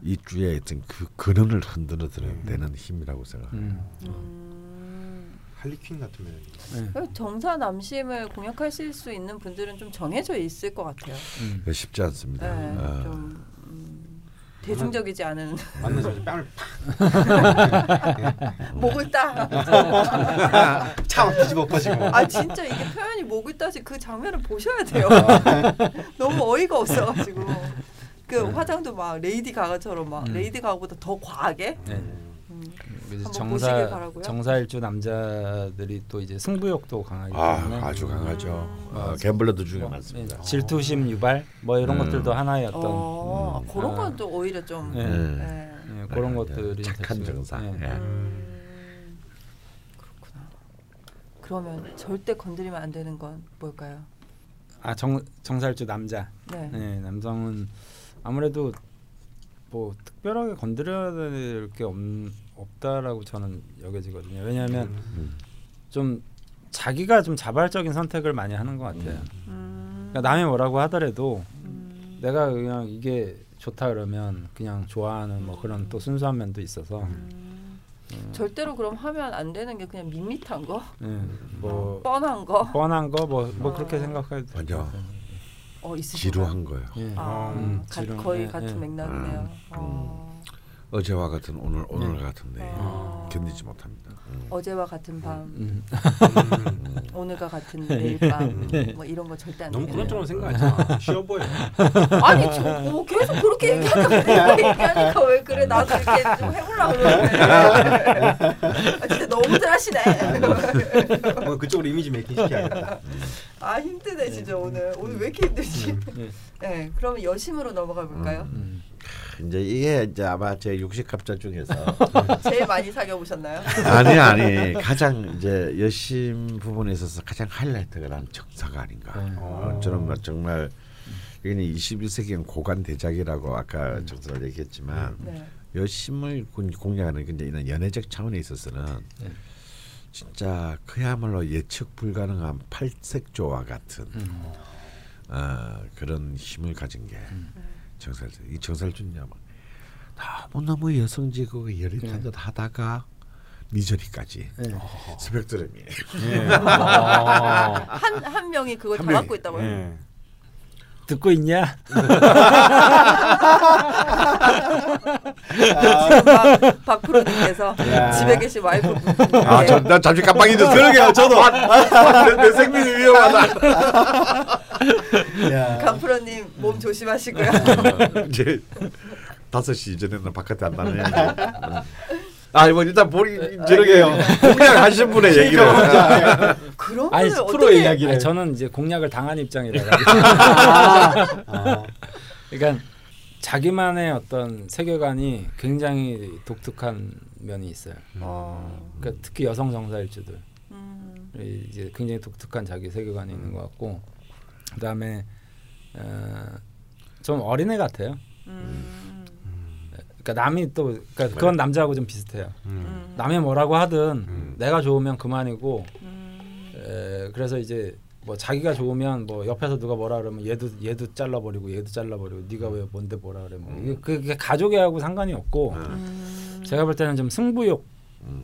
이 주의 어떤 그 근원을 흔들어 내는 힘이라고 생각합니다. 음. 음. 할리퀸 같은 면이. 예. 그리고 정사 남심을 공략하실 수 있는 분들은 좀 정해져 있을 것 같아요. 음. 그게 쉽지 않습니다. 네, 어. 좀 음, 대중적이지 않은 만나서 뺨을 목을 따. 참 뒤집어 엎어지고. 아 진짜 이게 표현이 목을 따지 그 장면을 보셔야 돼요. 너무 어이가 없어가지고 그 화장도 막 레이디 가가처럼 막 음. 레이디 가가보다 더 과하게. 네. 음. 보시길 정사 바라고요. 정사일주 남자들이 또 이제 승부욕도 강하기 아, 때문에 아 주 강하죠. 음. 어, 갬블러들 중에 뭐, 많습니다. 예, 질투심 유발 뭐 이런 음. 것들도 하나의 어떤 어, 음. 그런 아. 건또 오히려 좀. 네. 네. 예, 그런 네, 것들이 착한 정사. 음, 그렇구나. 그러면 절대 건드리면 안 되는 건 뭘까요? 아정 정사일주 남자 네. 네, 남성은 아무래도 뭐 특별하게 건드려야 될 게 없다라고 저는 여겨지거든요. 왜냐하면 음. 좀 자기가 좀 자발적인 선택을 많이 하는 것 같아요. 음, 그러니까 남이 뭐라고 하더라도 음, 내가 그냥 이게 좋다 그러면 그냥 좋아하는 뭐 그런 또 순수한 면도 있어서 음. 음, 절대로 그럼 하면 안 되는 게 그냥 밋밋한 거, 예, 뭐 뻔한 거, 뻔한 거 뭐뭐 어. 그렇게 생각해도 맞아. 어? 지루한 거예요. 예. 아, 음, 가- 지루- 거의 예, 같은 예. 맥락이네요. 음, 어, 어제와 같은 오늘 오늘 네. 같은 내일 어. 견디지 못합니다. 음. 어제와 같은 밤, 음. 음. 오늘과 같은 내일 밤, 네. 뭐 이런 거 절대 안 너무 되겠네요. 그런 쪽으로 생각하지 마. 쉬워 보여. 아니 저 뭐 계속 그렇게 얘기하니까 내가 얘기하니까 왜 그래 나도 이렇게 좀 해보려고 그러는데 아, 진짜 너무들 하시네 뭐 그쪽으로 이미지 메이킹 시켜야겠다. 아 힘드네 진짜 오늘 오늘 왜 이렇게 힘들지 예. 네 그러면 여심으로 넘어가 볼까요 음. 이제 이게 이제 아마 제 60갑자 중에서 제일 많이 사귀어 보셨나요 아니 아니 가장 이제 여심 부분에 있어서 가장 하이라이트가 난 정사가 아닌가. 네. 어, 저는 뭐 정말 이게 21세기엔 고관 대작이라고 아까 정사가 얘기했지만 네 여심을 공- 공략하는 게 이제 이런 연애적 차원에 있어서는 네. 진짜 그야말로 예측 불가능한 팔색조와 같은 음. 어, 그런 힘을 가진 게 정살주. 이 정살주냐 뭐 너무 너무 여성지고 열이 탄듯 하다가 미저리까지 예. 스펙트럼이 한한 명이 그걸 한다 명이. 갖고 있다고요 예. 듣고 있냐? 박, 박프로님께서 야. 집에 계신 와이프 아, 저, 나 잠시 깜빡 잊었어요. 그러게요, 저도. 내, 내 생명이 위험하다. 야. 강프로님 몸 조심하시고요 이제 다섯 시 이전에는 바깥에 안 나는 아, 이거 일단 본인 저러게요. 공략 하신 분의 얘기를. 그런 아니 어떻게 이야기를. 아니, 저는 이제 공략을 당한 입장이라 아. 그러니까 자기만의 어떤 세계관이 굉장히 독특한 면이 있어요. 어, 그러니까 특히 여성 정사일주들 음, 이제 굉장히 독특한 자기 세계관이 있는 것 같고 그다음에 어, 좀 어린애 같아요. 음, 그러니까 남이 또 그러니까 그건 남자하고 좀 비슷해요. 음. 음, 남이 뭐라고 하든 음. 내가 좋으면 그만이고 음. 에, 그래서 이제 뭐 자기가 좋으면 뭐 옆에서 누가 뭐라 그러면 얘도 얘도 잘라버리고 얘도 잘라버리고 네가 왜 뭔데 뭐라 그래 뭐 이게 그게 가족애하고 상관이 없고 음. 제가 볼 때는 좀 승부욕 음.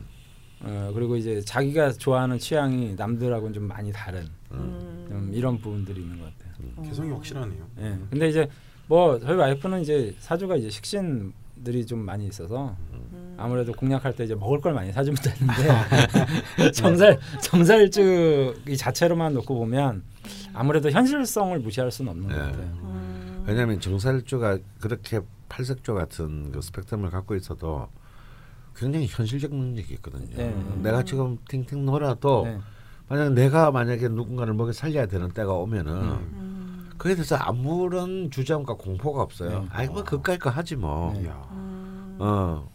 어, 그리고 이제 자기가 좋아하는 취향이 남들하고는 좀 많이 다른 음. 좀 이런 부분들이 있는 것 같아요. 개성이 확실하네요. 예. 근데 이제 뭐 저희 와이프는 이제 사주가 이제 식신 들이 좀 많이 있어서 음. 아무래도 공략할 때 이제 먹을 걸 많이 사주면 되는데 정살 정살주 이 자체로만 놓고 보면 아무래도 현실성을 무시할 수는 없는 것 네. 같아요. 음. 왜냐하면 정살주가 그렇게 팔색조 같은 그 스펙트럼을 갖고 있어도 굉장히 현실적 능력이 있거든요. 네. 내가 지금 팅팅 놀아도 네. 만약 내가 만약에 누군가를 먹여 살려야 되는 때가 오면은 음. 그에 대해서 아무런 주장과 공포가 없어요. 네. 아이 뭐 그까이 거 하지 뭐. 네. 음. 어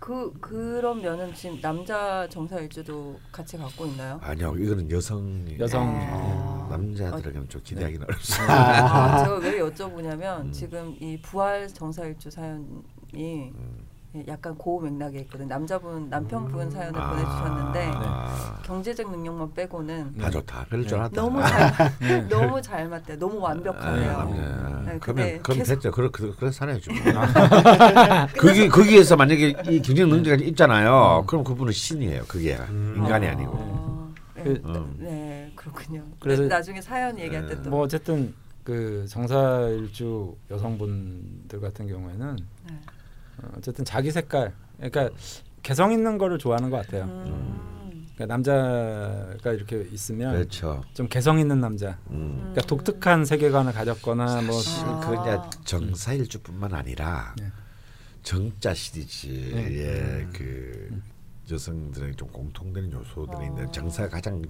그 그런 면은 지금 남자 정사일주도 같이 갖고 있나요? 아니요 이거는 여성이 여성 아. 남자들에게는 좀 기대하기는 어렵습니다. 아, 제가 왜 여쭤보냐면 음. 지금 이 부활 정사일주 사연이 음. 예, 약간 고우 맥락에 있거든. 남자분 남편분 음. 사연을 아. 보내주셨는데 아, 경제적 능력만 빼고는 다 좋다. 그럴 줄 네. 알았다. 너무 아, 잘 네. 너무 잘 맞대. 너무 완벽하네요. 네, 네, 근데 그러면 그럼 계속- 됐죠. 그래 그 그래 살아야죠. 거기 거기에서 만약에 이 경쟁 능력이 있잖아요. 그럼 그분은 신이에요. 그게 음. 인간이 어, 아니고. 어, 네, 그- 음. 네 그렇군요. 그래서- 나중에 사연 얘기할 때 또 뭐 어쨌든 그 정사일주 여성분들 같은 경우에는 네. 어, 어쨌든 자기 색깔 그러니까 개성 있는 거를 좋아하는 것 같아요. 음. 그러니까 남자가 이렇게 있으면 그렇죠. 좀 개성 있는 남자. 음. 그러니까 독특한 세계관을 가졌거나 뭐 사실 아. 그 이제 정사일주뿐만 아니라 네. 정자 시리즈의 네. 그 여성들의 좀 공통되는 요소들이 어. 있는데 정사가 가장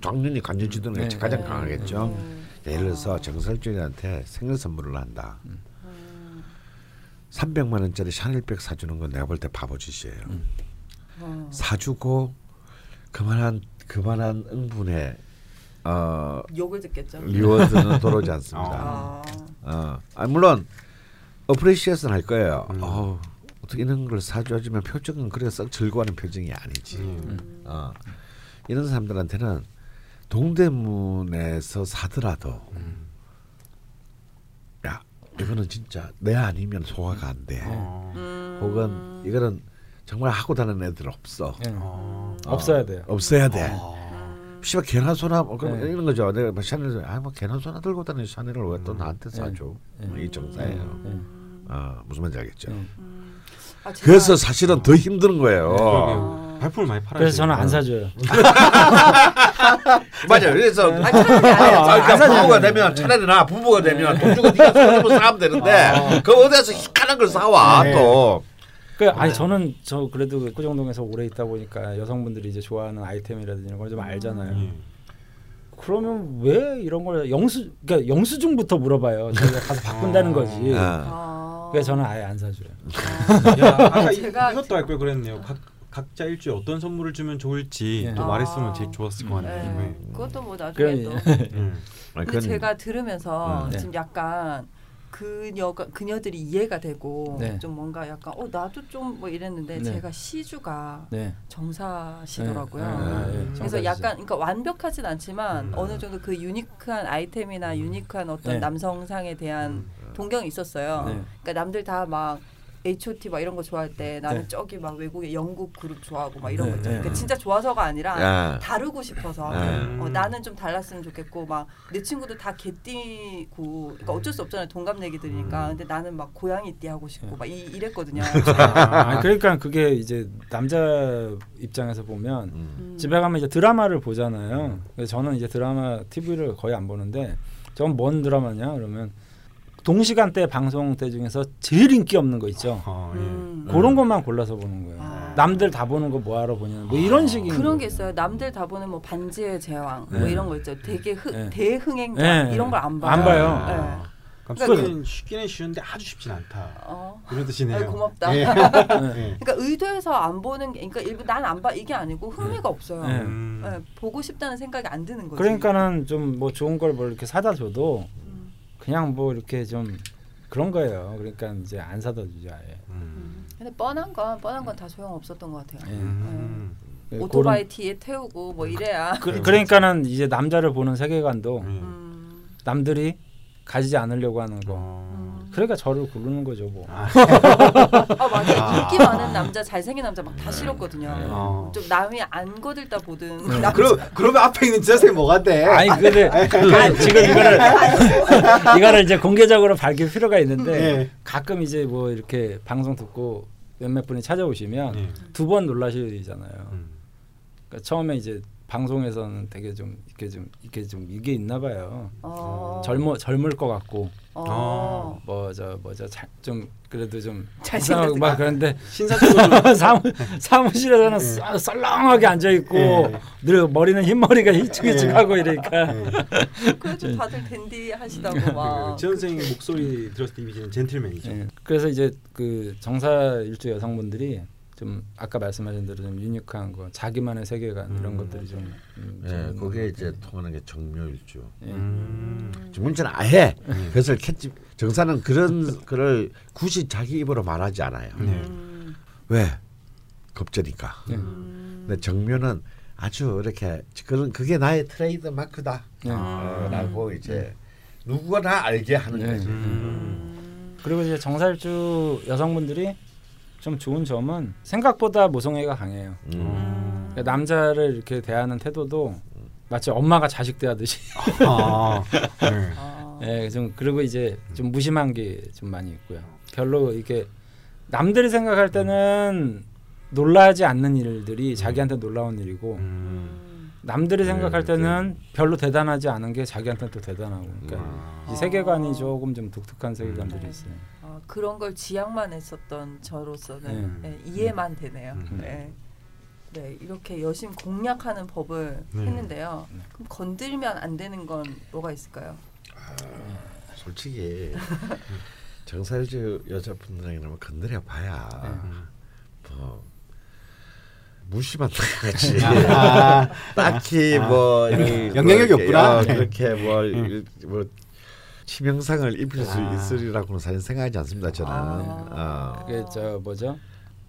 당연히 관종 지수는 네. 가장 네. 강하겠죠. 음. 예를 들어서 정사일주인한테 생일 선물을 한다. 음. 300만 원짜리 샤넬백 사주는 건 내가 볼 때 바보 짓이에요. 어. 사주고 그만한 그만한 응분의 어, 욕을 듣겠죠. reward는 돌아오지 않습니다. 아. 어, 아, 물론 appreciation 할 거예요. 음. 어, 어떻게 이런 걸 사줘주면 표정은 그래 썩 즐거워하는 표정이 아니지. 음. 어, 이런 사람들한테는 동대문에서 사더라도 음. 야 이거는 진짜 내 아니면 소화가 안 돼. 어. 음. 혹은 이거는 정말 하고 다니는 애들 없어. 예. 어. 없어야 돼요. 없어야 돼. 음. 씨발 개나 소나 뭐 그럼 네. 이런 거죠. 내가 뭐 샤넬 아뭐 개나 소나 들고 다니는 샤넬을 왜또 음. 나한테 사줘? 네. 뭐이 정사예요. 음. 어, 무슨 말인지 알겠죠. 네. 음. 아, 그래서 사실은 더 힘든 거예요. 그러게요. 발품을 많이 팔아야 그래서 저는. 안 사줘요. 맞아요. 그래서 아, 해요. 아, 그러니까 안 사줘요. 부부가 되면 차라리 나 부부가 되면 돈 주고 네가 손으로 사면 되는데 그 어디서 희한한 걸 사와 네. 또. 그 아니 저는 저 그래도 꾸정동에서 오래 있다 보니까 여성분들이 이제 좋아하는 아이템이라든지 이런 걸 좀 알잖아요. 예. 그러면 왜 이런 걸 영수 그러니까 영수증부터 물어봐요. 저희가 가서 바꾼다는 거지. 아. 아. 그래서 저는 아예 안 사줘요. 야, 아까 이- 제가- 이것도 할걸 그랬네요. 각 각자 일주에 어떤 선물을 주면 좋을지 네. 또 아. 말했으면 제일 좋았을 것 네. 같네요. 네. 그것도 뭐 나중에 또. 음. 아니, 근데 그건- 제가 들으면서 음. 네. 지금 약간 그녀가 그녀들이 이해가 되고 네. 좀 뭔가 약간 어 나도 좀 뭐 이랬는데 네. 제가 시주가 네. 정사시더라고요. 네. 아, 예. 그래서. 약간 그러니까 완벽하진 않지만 음. 어느 정도 그 유니크한 아이템이나 유니크한 어떤 네. 남성상에 대한 음. 동경이 있었어요. 네. 그러니까 남들 다 막 H.O.T 막 이런 거 좋아할 때 나는 네. 저기 막 외국의 영국 그룹 좋아하고 막 이런 네, 거 있잖아요. 네. 그러니까 진짜 좋아서가 아니라 야. 다르고 싶어서 네. 어, 나는 좀 달랐으면 좋겠고 막 내 친구들 다 개띠고 그러니까 어쩔 수 없잖아요 동갑내기들이니까 근데 나는 막 고양이 띠 하고 싶고 막 이, 이랬거든요. 아, 그러니까 그게 이제 남자 입장에서 보면 음. 음. 집에 가면 이제 드라마를 보잖아요. 그래서 저는 이제 드라마 TV를 거의 안 보는데 저건 뭔 드라마냐 그러면 동시간대 방송대 중에서 제일 인기 없는 거 있죠. 어, 예. 음. 그런 것만 골라서 보는 거예요. 아. 남들 다 보는 거 뭐하러 보냐. 뭐 이런 식인 그런. 게 있어요. 남들 다 보는 뭐 반지의 제왕 뭐 네. 이런 거 있죠. 되게 흥, 네. 대흥행자 네. 이런 걸 안 봐요. 안 봐요. 네. 아. 그러니까 쉽기는 쉽기는 쉬운데 아주 쉽진 않다. 어. 이런 뜻이네요. 아유, 고맙다. 예. 네. 그러니까 의도해서 안 보는 게, 그러니까 일부 난 안 봐 이게 아니고 흥미가 없어요. 네. 음. 네, 보고 싶다는 생각이 안 드는 거지. 그러니까는 좀 뭐 좋은 걸 뭐 이렇게 사다 줘도 음. 그냥 뭐 이렇게 좀 그런 거예요. 그러니까 이제 안 사다 주지 아예. 음. 근데 뻔한 건 뻔한 건 다 소용 없었던 것 같아요. 예. 음. 그 오토바이 뒤에 태우고 뭐 이래야. 그런- 그, 그러니까는 이제 남자를 보는 세계관도 음. 음. 남들이 가지지 않으려고 하는 거. 어. 음. 그러니까 저를 고르는 거죠 뭐. 아 맞아 인기 많은 남자 잘생긴 남자 막 다 싫었거든요. 어. 좀 남이 안 거들다 보든 네. 남자 그럼 그러면 앞에 있는 저 선생님 뭐가 돼? 아니 근데 그 지금 이거를 이거를 이제 공개적으로 밝힐 필요가 있는데 예. 가끔 이제 뭐 이렇게 방송 듣고 몇몇 분이 찾아오시면 예. 두번 놀라시잖아요. 음. 그러니까 처음에 이제 방송에서는 되게 좀 이렇게 좀 이렇게 좀 이게 있나 봐요. 어. 젊어 젊을 것 같고 어. 뭐저 뭐저 좀 그래도 좀 잘생겼다. 막 그런데 신사적으로 사무 사무실에서는 썰- 썰렁하게 앉아 있고 예. 늘 머리는 흰머리가 휘쭉휘쭉하고 이러니까 그래도 다들 댄디 하시다고 막. 지 선생님 목소리 들었을 때 이미지는 젠틀맨이죠. 예. 그래서 이제 그 정사 일주 여성분들이 좀 아까 말씀하신 대로 좀 유니크한 거, 자기만의 세계관 이런 음. 것들이 좀. 음, 예, 좀 그게 이제 같아요. 통하는 게 정묘일주. 예. 음. 문제는 아예 그것을 캣집 정사는 그런 그를 굳이 자기 입으로 말하지 않아요. 네. 음. 왜? 겁제니까. 예. 음. 근데 정묘는 아주 이렇게 그런 그게 나의 트레이드 마크다. 예. 어, 라고 이제 누구나 알게 하는 네. 거지. 음. 그리고 이제 정살주 여성분들이 좀 좋은 점은 생각보다 모성애가 강해요. 음. 그러니까 남자를 이렇게 대하는 태도도 마치 엄마가 자식 대하듯이. 아, 네. 아. 예, 좀 그리고 이제 좀 무심한 게 좀 많이 있고요. 별로 이게 남들이 생각할 때는 놀라지 않는 일들이 자기한테 놀라운 일이고 음. 음. 남들이 네, 생각할 네. 때는 별로 대단하지 않은 게 자기한테 또 대단하고. 그러니까 아. 이 세계관이 조금 좀 독특한 세계관들이 네. 있어요. 아, 그런 걸 지향만 했었던 저로서는 네. 예, 이해만 되네요. 음. 네. 네, 이렇게 여심 공략하는 법을 네. 했는데요. 네. 그럼 건들면 안 되는 건 뭐가 있을까요? 솔직히 정살주 여자분들에게는 건드려 봐야 음. 뭐 무시만 당하지. 아, 딱히 뭐 이- 영향력이 뭐 없구나. 어, 네. 그렇게 뭐, 이- 뭐 치명상을 입힐 수 아. 있으리라고는 사실 생각하지 않습니다. 저는. 아. 어. 그게 저 뭐죠?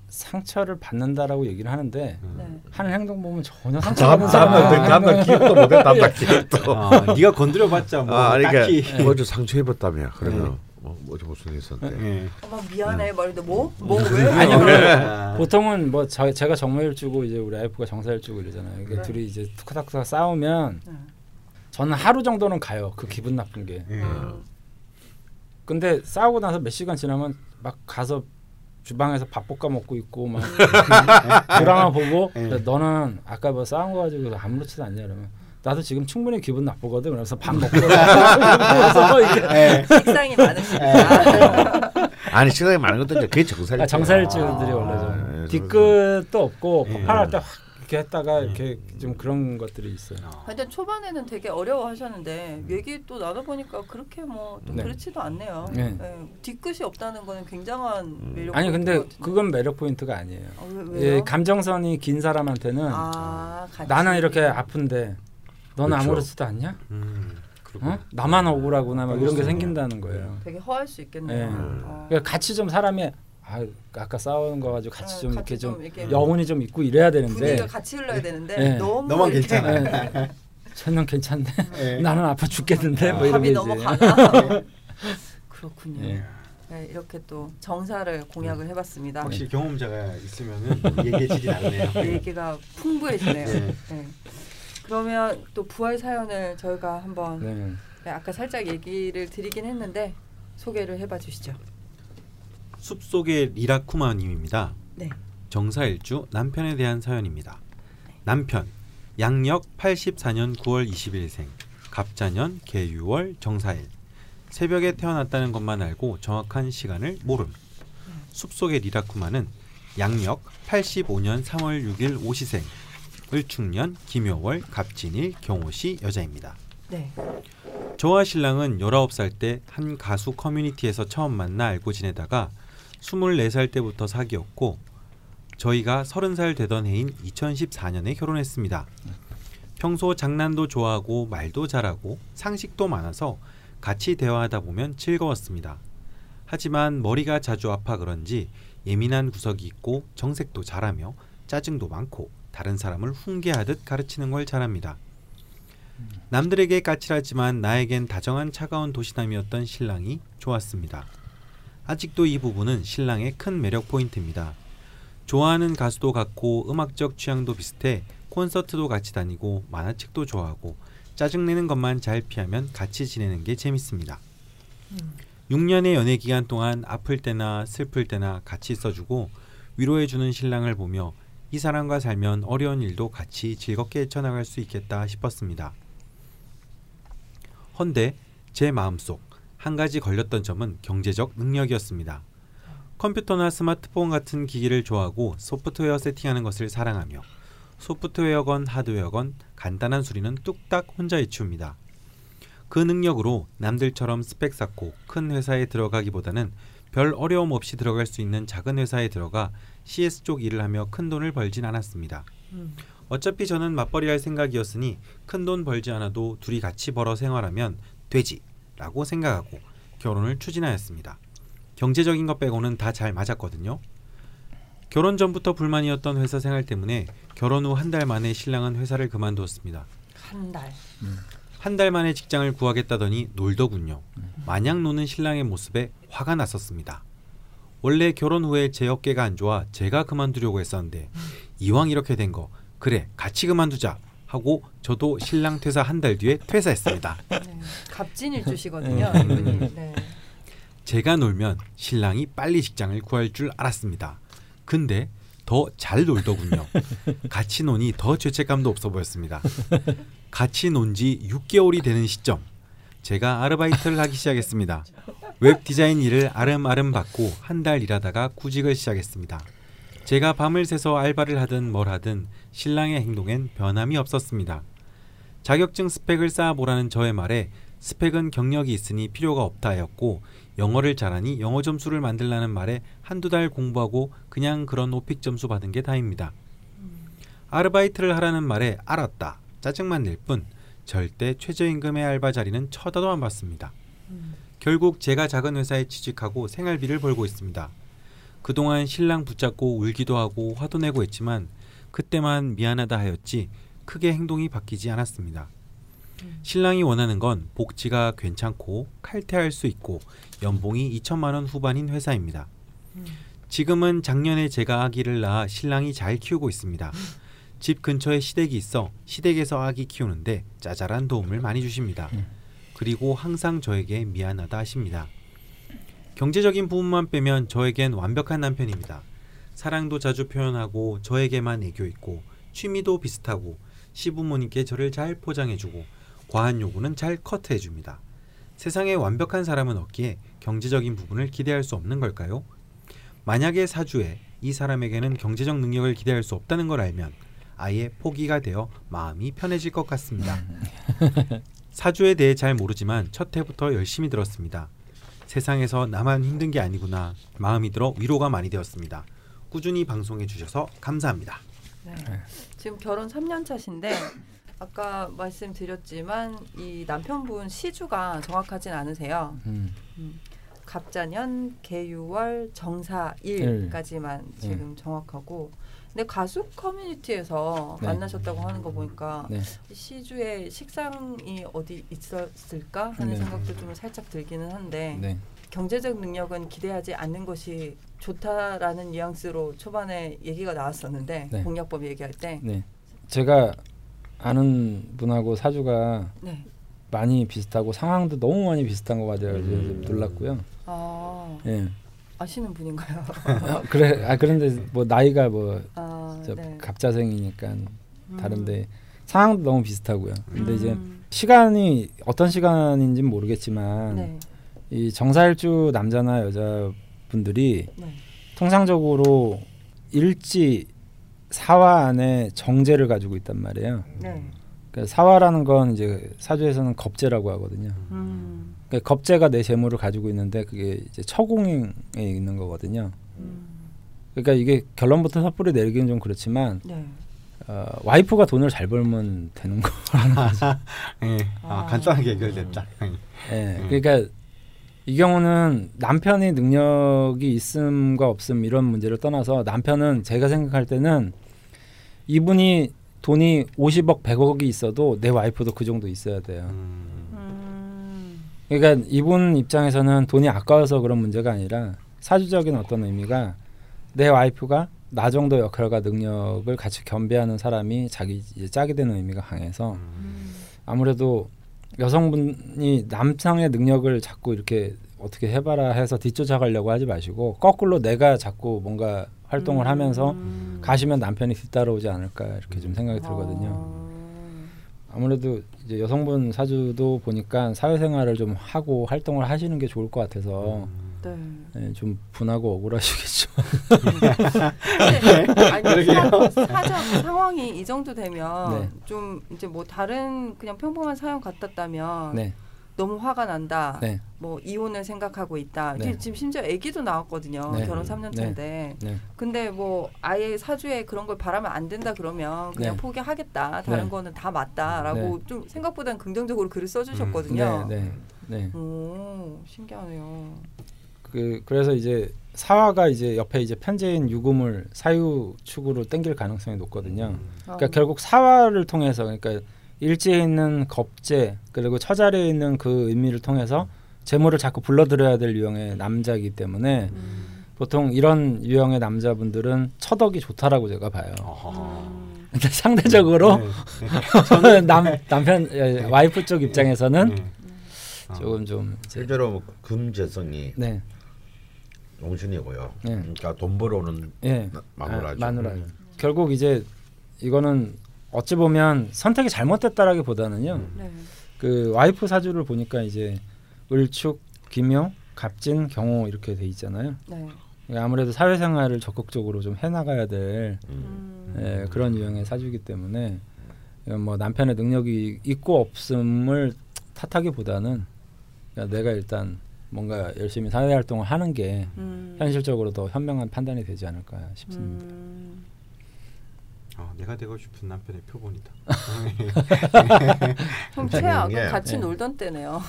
상처를 받는다라고 얘기를 하는데 네. 하는 행동 보면 전혀 상처 받는 사람 날 기억도 못해 날 기억도. 아, 네가 건드려봤자 뭐 아, 그러니까 딱히. 뭐저 상처 입었다며. 그러면 네. 뭐 뭐저 무슨 일 있었는데. 예. 어머 미안해 말인데 뭐? 뭐 왜? 아니 아. 그 보통은 뭐 저, 제가 정모일주고 이제 우리 와이프가 정사일주고 이러잖아요. 이게 네. 둘이 이제 투카타쿠가 싸우면 네. 저는 하루 정도는 가요. 그 기분 나쁜 게. 예. 음. 근데 싸우고 나서 몇 시간 지나면 막 가서 주방에서 밥 볶아 먹고 있고 막 드라마 보고 예. 너는 아까 뭐 싸운 거 가지고 아무렇지도 않냐 이러면 나도 지금 충분히 기분 나쁘거든. 그래서 밥 먹고 그래서 이렇게 예. 식상이 많으시니까. 아니 시간이 많은 것도 이제 그게 정살. 아, 정사일주들이 아, 원래 예, 좀 예, 뒤끝도 없고 예. 폭발할 때 확 이렇게 했다가 이렇게 좀 그런 것들이 있어요. 근데 초반에는 되게 어려워하셨는데 얘기 또 나눠보니까 그렇게 뭐또 네. 그렇지도 않네요. 네. 네, 뒤끝이 없다는 거는 굉장한 매력. 아니 근데 그건 매력 포인트가 아니에요. 어, 왜, 왜요? 예, 감정선이 긴 사람한테는 아, 같이. 나는 이렇게 아픈데 너는 그렇죠. 아무렇지도 않냐? 음. 어? 나만 억울하구나 막 이런 게. 생긴다는 거예요. 되게 허할 수 있겠네요. 네. 어. 그러니까 같이 좀 사람이 아 아까 싸우는 거 가지고 같이 네, 좀 같이 이렇게 좀 좀 이렇게 영혼이 좀 있고 이래야 되는데 분위기가 같이 흘러야 되는데 네. 너무 너만 이렇게 괜찮아. 예, 쟤는 괜찮네. 예. 나는 아파 죽겠는데 뭐 이런 밥이 게 너무 이제 가나. 그렇군요. 예. 네, 이렇게 또 정사를 공약을 해봤습니다. 확실히 경험자가 있으면은 얘기의 질이 다르네요. 얘기가 풍부해지네요. 네. 네. 그러면 또 부활 사연을 저희가 한번 네. 네, 아까 살짝 얘기를 드리긴 했는데 소개를 해봐 주시죠. 숲속의 리라쿠마님입니다. 네. 정사일주 남편에 대한 사연입니다. 남편 양력 84년 9월 20일생 갑자년 개유월 정사일 새벽에 태어났다는 것만 알고 정확한 시간을 모름. 숲속의 리라쿠마는 양력 85년 3월 6일 오시생 을축년 김효월 갑진일 경호시 여자입니다. 네. 저와 신랑은 19살 때 한 가수 커뮤니티에서 처음 만나 알고 지내다가 24살 때부터 사귀었고 저희가 30살 되던 해인 2014년에 결혼했습니다. 평소 장난도 좋아하고 말도 잘하고 상식도 많아서 같이 대화하다 보면 즐거웠습니다. 하지만 머리가 자주 아파 그런지 예민한 구석이 있고 정색도 잘하며 짜증도 많고 다른 사람을 훈계하듯 가르치는 걸 잘합니다. 남들에게 까칠하지만 나에겐 다정한 차가운 도시남이었던 신랑이 좋았습니다. 아직도 이 부분은 신랑의 큰 매력 포인트입니다. 좋아하는 가수도 같고 음악적 취향도 비슷해 콘서트도 같이 다니고 만화책도 좋아하고 짜증내는 것만 잘 피하면 같이 지내는 게 재밌습니다. 6년의 연애 기간 동안 아플 때나 슬플 때나 같이 있어주고 위로해주는 신랑을 보며 이 사람과 살면 어려운 일도 같이 즐겁게 헤쳐나갈 수 있겠다 싶었습니다. 헌데 제 마음속 한 가지 걸렸던 점은 경제적 능력이었습니다. 컴퓨터나 스마트폰 같은 기기를 좋아하고 소프트웨어 세팅하는 것을 사랑하며 소프트웨어건 하드웨어건 간단한 수리는 뚝딱 혼자 해치웁니다. 그 능력으로 남들처럼 스펙 쌓고 큰 회사에 들어가기보다는 별 어려움 없이 들어갈 수 있는 작은 회사에 들어가 CS 쪽 일을 하며 큰 돈을 벌진 않았습니다. 음. 어차피 저는 맞벌이 할 생각이었으니 큰 돈 벌지 않아도 둘이 같이 벌어 생활하면 되지 라고 생각하고 결혼을 추진하였습니다. 경제적인 것 빼고는 다 잘 맞았거든요. 결혼 전부터 불만이었던 회사 생활 때문에 결혼 후 한 달 만에 신랑은 회사를 그만두었습니다. 한 달. 한달 만에 직장을 구하겠다더니 놀더군요. 마냥 노는 신랑의 모습에 화가 났었습니다. 원래 결혼 후에 제 어깨가 안 좋아 제가 그만두려고 했었는데 이왕 이렇게 된 거 그래 같이 그만두자 하고 저도 신랑 퇴사 한 달 뒤에 퇴사했습니다. 네. 갑진일주시거든요. 네. 이분이. 네. 제가 놀면 신랑이 빨리 직장을 구할 줄 알았습니다. 근데 더 잘 놀더군요. 같이 노니 더 죄책감도 없어 보였습니다. 같이 논 지 6개월이 되는 시점 제가 아르바이트를 하기 시작했습니다. 웹 디자인 일을 알음알음 받고 한 달 일하다가 구직을 시작했습니다. 제가 밤을 새서 알바를 하든 뭘 하든 신랑의 행동엔 변함이 없었습니다. 자격증 스펙을 쌓아보라는 저의 말에 스펙은 경력이 있으니 필요가 없다였고 영어를 잘하니 영어 점수를 만들라는 말에 한두 달 공부하고 그냥 그런 오픽 점수 받은 게 다입니다. 아르바이트를 하라는 말에 알았다 짜증만 낼 뿐 절대 최저임금의 알바 자리는 쳐다도 안 봤습니다. 결국 제가 작은 회사에 취직하고 생활비를 벌고 있습니다. 그동안 신랑 붙잡고 울기도 하고 화도 내고 했지만 그때만 미안하다 하였지 크게 행동이 바뀌지 않았습니다. 신랑이 원하는 건 복지가 괜찮고 칼퇴할 수 있고 연봉이 2천만 원 후반인 회사입니다. 지금은 작년에 제가 아기를 낳아 신랑이 잘 키우고 있습니다. 집 근처에 시댁이 있어 시댁에서 아기 키우는데 짜잘한 도움을 많이 주십니다. 그리고 항상 저에게 미안하다 하십니다. 경제적인 부분만 빼면 저에겐 완벽한 남편입니다. 사랑도 자주 표현하고 저에게만 애교 있고 취미도 비슷하고 시부모님께 저를 잘 포장해주고 과한 요구는 잘 커트해줍니다. 세상에 완벽한 사람은 없기에 경제적인 부분을 기대할 수 없는 걸까요? 만약에 사주에 이 사람에게는 경제적 능력을 기대할 수 없다는 걸 알면 아예 포기가 되어 마음이 편해질 것 같습니다. 사주에 대해 잘 모르지만 첫 해부터 열심히 들었습니다. 세상에서 나만 힘든 게 아니구나 마음이 들어 위로가 많이 되었습니다. 꾸준히 방송해 주셔서 감사합니다. 네. 지금 결혼 3년 차신데 아까 말씀드렸지만 이 남편분 시주가 정확하진 않으세요. 음. 갑자년, 개유월, 정사일까지만 지금 정확하고. 근데 가수 커뮤니티에서 네. 만나셨다고 하는 거 보니까 네. 시주에 식상이 어디 있었을까 하는 네. 생각도 좀 살짝 들기는 한데 네. 경제적 능력은 기대하지 않는 것이 좋다라는 뉘앙스로 초반에 얘기가 나왔었는데 네. 공약법 얘기할 때 네. 제가 아는 분하고 사주가 네. 많이 비슷하고 상황도 너무 많이 비슷한 것 같아요. 그래서 음. 놀랐고요. 아 예. 아시는 분인가요? 아, 그래. 아 그런데 뭐 나이가 뭐 아, 저 네. 갑자생이니까 음. 다른데 상황도 너무 비슷하고요. 근데 이제 음. 시간이 어떤 시간인지는 모르겠지만 네. 이 정사일주 남자나 여자 분들이 네. 통상적으로 일지 사화 안에 정제를 가지고 있단 말이에요. 네. 그러니까 사화라는 건 이제 사주에서는 겁재라고 하거든요. 음. 그러니까 겁재가 내 재물을 가지고 있는데 그게 이제 처공에 있는 거거든요. 음. 그러니까 이게 결론부터 섣불리 내리기는 좀 그렇지만 네. 어, 와이프가 돈을 잘 벌면 되는 거. 예. 아. 아, 간단하게 해결됐다. 예. 그러니까 이 경우는 남편이 능력이 있음과 없음 이런 문제를 떠나서 남편은 제가 생각할 때는 이분이 돈이 50억, 100억이 있어도 내 와이프도 그 정도 있어야 돼요. 음, 음. 그러니까 이분 입장에서는 돈이 아까워서 그런 문제가 아니라 사주적인 어떤 의미가 내 와이프가 나 정도 역할과 능력을 같이 겸비하는 사람이 자기 이제 짝이 되는 의미가 강해서 음. 아무래도 여성분이 남성의 능력을 자꾸 이렇게 어떻게 해봐라 해서 뒤쫓아가려고 하지 마시고 거꾸로 내가 자꾸 뭔가 활동을 음. 하면서 가시면 남편이 뒤따라오지 않을까 이렇게 좀 생각이 들거든요. 아. 아무래도 이제 여성분 사주도 보니까 사회생활을 좀 하고 활동을 하시는 게 좋을 것 같아서 네. 예, 좀 분하고 억울하시겠죠. 근데 아니 사, 사정 상황이 이 정도 되면 네. 좀 이제 뭐 다른 그냥 평범한 사연 같았다면 네, 너무 화가 난다. 네. 뭐 이혼을 생각하고 있다. 네. 지금 심지어 아기도 나왔거든요. 네. 결혼 3년 차인데. 네. 근데 뭐 아예 사주에 그런 걸 바라면 안 된다 그러면 그냥 네. 포기하겠다. 다른 네. 거는 다 맞다라고 좀 생각보다는 긍정적으로 글을 써주셨거든요. 네. 네. 네. 오 신기하네요. 그 그래서 이제 사화가 이제 옆에 이제 편재인 유금을 사유 축으로 땡길 가능성이 높거든요. 그러니까 아, 결국 사화를 통해서 그러니까 일지에 있는 겁재 그리고 처자리에 있는 그 의미를 통해서 재물을 자꾸 불러들여야 될 유형의 남자이기 때문에 음, 보통 이런 유형의 남자분들은 처덕이 좋다라고 제가 봐요. 음, 근데 상대적으로 네. 남 남편 예, 와이프 쪽 입장에서는 네. 조금 좀 실제로 뭐 금재성이 네, 용신이고요. 네. 그러니까 돈 벌어오는 예, 마누라죠. 아, 마누라. 결국 이제 이거는 어찌 보면 선택이 잘못됐다라기보다는요. 네. 그 와이프 사주를 보니까 이제 을축, 김용, 갑진, 경호 이렇게 돼 있잖아요. 네. 그러니까 아무래도 사회생활을 적극적으로 좀 해나가야 될 음, 예, 그런 유형의 사주이기 때문에 뭐 남편의 능력이 있고 없음을 탓하기보다는 내가 일단 뭔가 열심히 사회 활동을 하는 게 음, 현실적으로 더 현명한 판단이 되지 않을까 싶습니다. 음, 아, 내가 되고 싶은 남편의 표본이다. 좀 재밌는 최악 게- 같이 네. 놀던 때네요.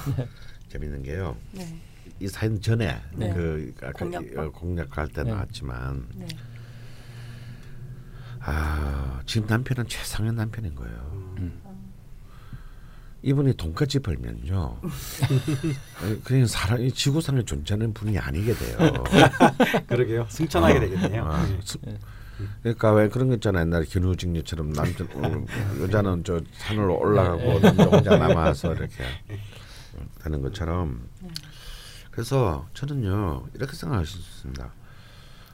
재밌는 게요. 네. 이 사연 전에 네. 그 아까 공략법? 어, 공략할 때 네. 나왔지만 네. 아 지금 남편은 최상의 남편인 거예요. 음. 이분이 돈까지 벌면요. 어, 그냥 사람이 지구상에 존재하는 분이 아니게 돼요. 그러게요. 승천하게 되겠네요. 아, 네. 수- 그러니까 왜 그런 거 있잖아요. 옛날에 견우직녀처럼 남자 어, 여자는 저 산으로 올라가고 남자 혼자 남아서 이렇게 되는 것처럼. 그래서 저는요 이렇게 생각할 수 있습니다.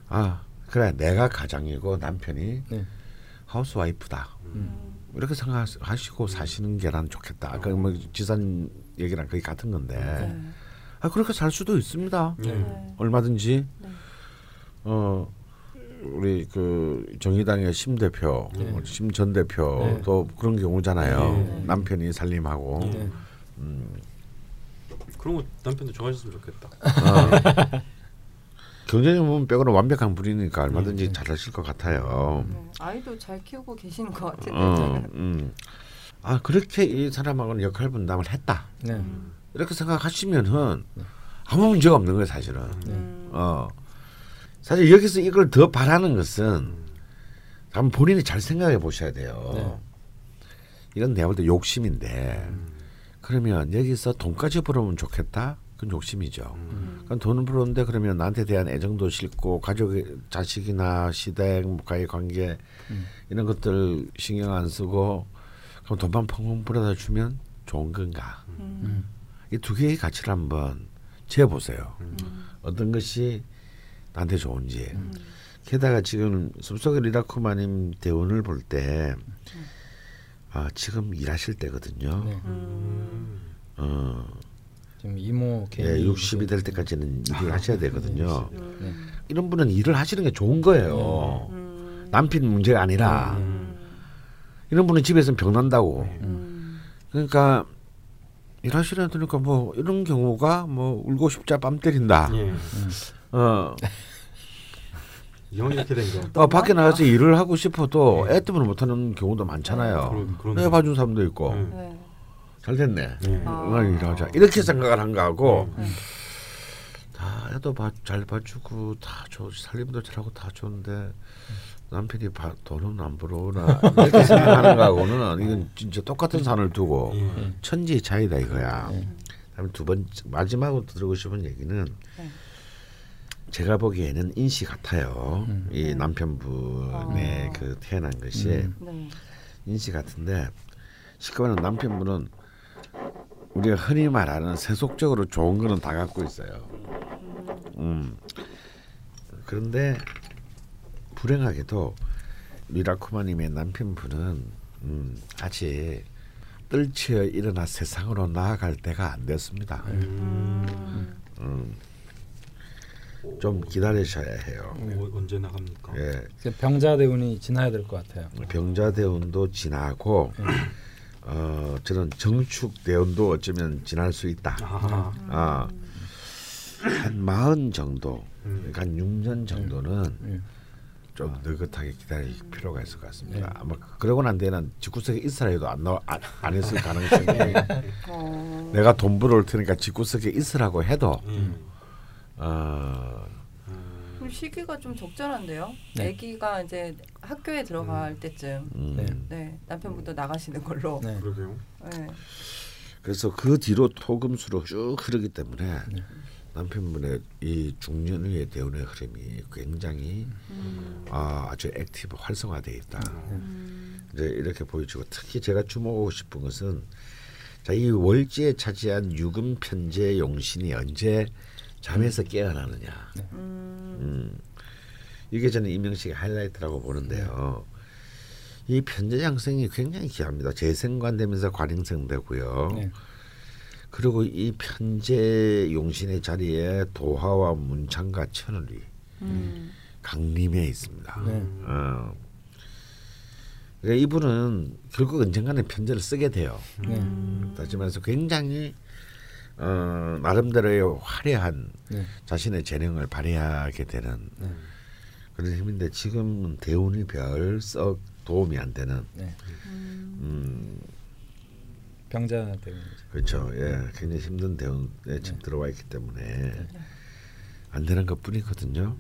아 그래 내가 가장이고 남편이 네. 하우스와이프다. 음. 이렇게 생각하시고 사시는 게난 좋겠다. 아까 뭐 지산 얘기랑 거의 같은 건데. 네. 아 그렇게 살 수도 있습니다. 네. 네. 얼마든지. 네. 어 우리 그 정의당의 심 대표, 네. 심전 대표도 그런 경우잖아요. 네. 남편이 살림하고. 네. 음, 그런 거 남편도 좋아하셨으면 좋겠다. 어, 경제적 부분 빼고는 완벽한 분이니까 얼마든지 네. 잘하실 것 같아요. 네. 아이도 잘 키우고 계시는 것 같은데. 어, 음. 아 그렇게 이 사람하고는 역할 분담을 했다. 네. 음. 이렇게 생각하시면은 아무 문제가 없는 거예요, 사실은. 음. 어. 사실 여기서 이걸 더 바라는 것은 한번 본인이 잘 생각해 보셔야 돼요. 네. 이건 내가 볼 때 욕심인데 그러면 여기서 돈까지 벌어오면 좋겠다? 그건 욕심이죠. 음. 그럼 돈을 벌었는데 그러면 나한테 대한 애정도 싫고 가족, 자식이나 시댁과의 관계 음. 이런 것들 신경 안 쓰고 그럼 돈만 펑펑 벌어다 주면 좋은 건가? 음. 이 두 개의 가치를 한번 재보세요. 음. 어떤 것이 나한테 좋은지. 음. 게다가 지금 숲속의 리라쿠마님 대운을 볼 때, 아, 지금 일하실 때거든요. 네. 음. 어, 지금 이모 예, 개인 60이 될 때까지는 일을 하셔야 되거든요. 음. 이런 분은 일을 하시는 게 좋은 거예요. 음. 남편 문제가 아니라 음. 이런 분은 집에서는 병 난다고. 음. 그러니까 일하시려 드니까 뭐 이런 경우가 뭐 울고 싶자 뺨 때린다. 예. 어, 영 이렇게 된 거. 어, 밖에 나가서 일을 하고 싶어도 애 때문에 못하는 경우도 많잖아요. 그런 그런. 애 봐준 사람도 있고 음. 네. 잘 됐네. 예. 아. 오늘 일하자 이렇게 생각을 한 거하고 네. 다 애도 봐, 잘 봐주고 다 좋, 살림도 잘하고 다 좋은데 남편이 봐, 돈은 안 벌어오나 이렇게 생각하는 거하고는 이건 진짜 똑같은 산을 두고 예. 천지의 차이다 이거야. 네. 다음 두번 마지막으로 들고 싶은 얘기는 네. 제가 보기에는 인시 같아요. 음. 이 남편분의 아. 그 태어난 것이 음. 네. 인시 같은데 시커먼 남편분은 우리가 흔히 말하는 세속적으로 좋은 거는 다 갖고 있어요. 음. 그런데 불행하게도 리라쿠마님의 남편분은 음, 아직 떨치어 일어나 세상으로 나아갈 때가 안 됐습니다. 음. 음. 좀 기다리셔야 해요. 어, 언제 나갑니까? 예, 그래서 병자 대운이 지나야 될 것 같아요. 병자 대운도 지나고 어 저는 정축 대운도 어쩌면 지날 수 있다. 아, 아, 한 마흔 정도, 그러니까 한 6년 정도는 음. 좀 느긋하게 기다릴 필요가 있을 것 같습니다. 아마 그러고 난 뒤에는 집구석에 있으라 해도 안, 나와, 안, 안 했을 가능성이 어, 내가 돈 벌어올 테니까 집구석에 있으라고 해도 음. 어, 그럼 시기가 좀 적절한데요. 네. 아기가 이제 학교에 들어갈 때쯤 음. 네. 네 남편분도 나가시는 걸로. 네. 그러게요. 네. 그래서 그 뒤로 토금수로 쭉 흐르기 때문에 남편분의 이 중년의 대운의 흐름이 굉장히 아, 아주 active 활성화되어 있다. 이제 이렇게 보여지고 특히 제가 주목하고 싶은 것은 자, 이 월지에 차지한 유금 편제 용신이 언제 잠에서 깨어나느냐. 음. 이게 저는 이명식의 하이라이트라고 보는데요. 이 편제 양생이 굉장히 귀합니다. 재생관 되면서 관행성 되고요. 네. 그리고 이 편제 용신의 자리에 도화와 문창과 천을이 음. 강림해 있습니다. 네. 어. 그러니까 이분은 결국 언젠가는 편제를 쓰게 돼요. 네. 다시 말해서 굉장히 어, 나름대로의 화려한 네. 자신의 재능을 발휘하게 되는 그런 힘인데 지금은 대운이 별썩 도움이 안 되는 네. 음, 병자 때문에. 그렇죠. 예, 굉장히 힘든 대운에 지금 들어와 있기 때문에 안 되는 것 뿐이거든요.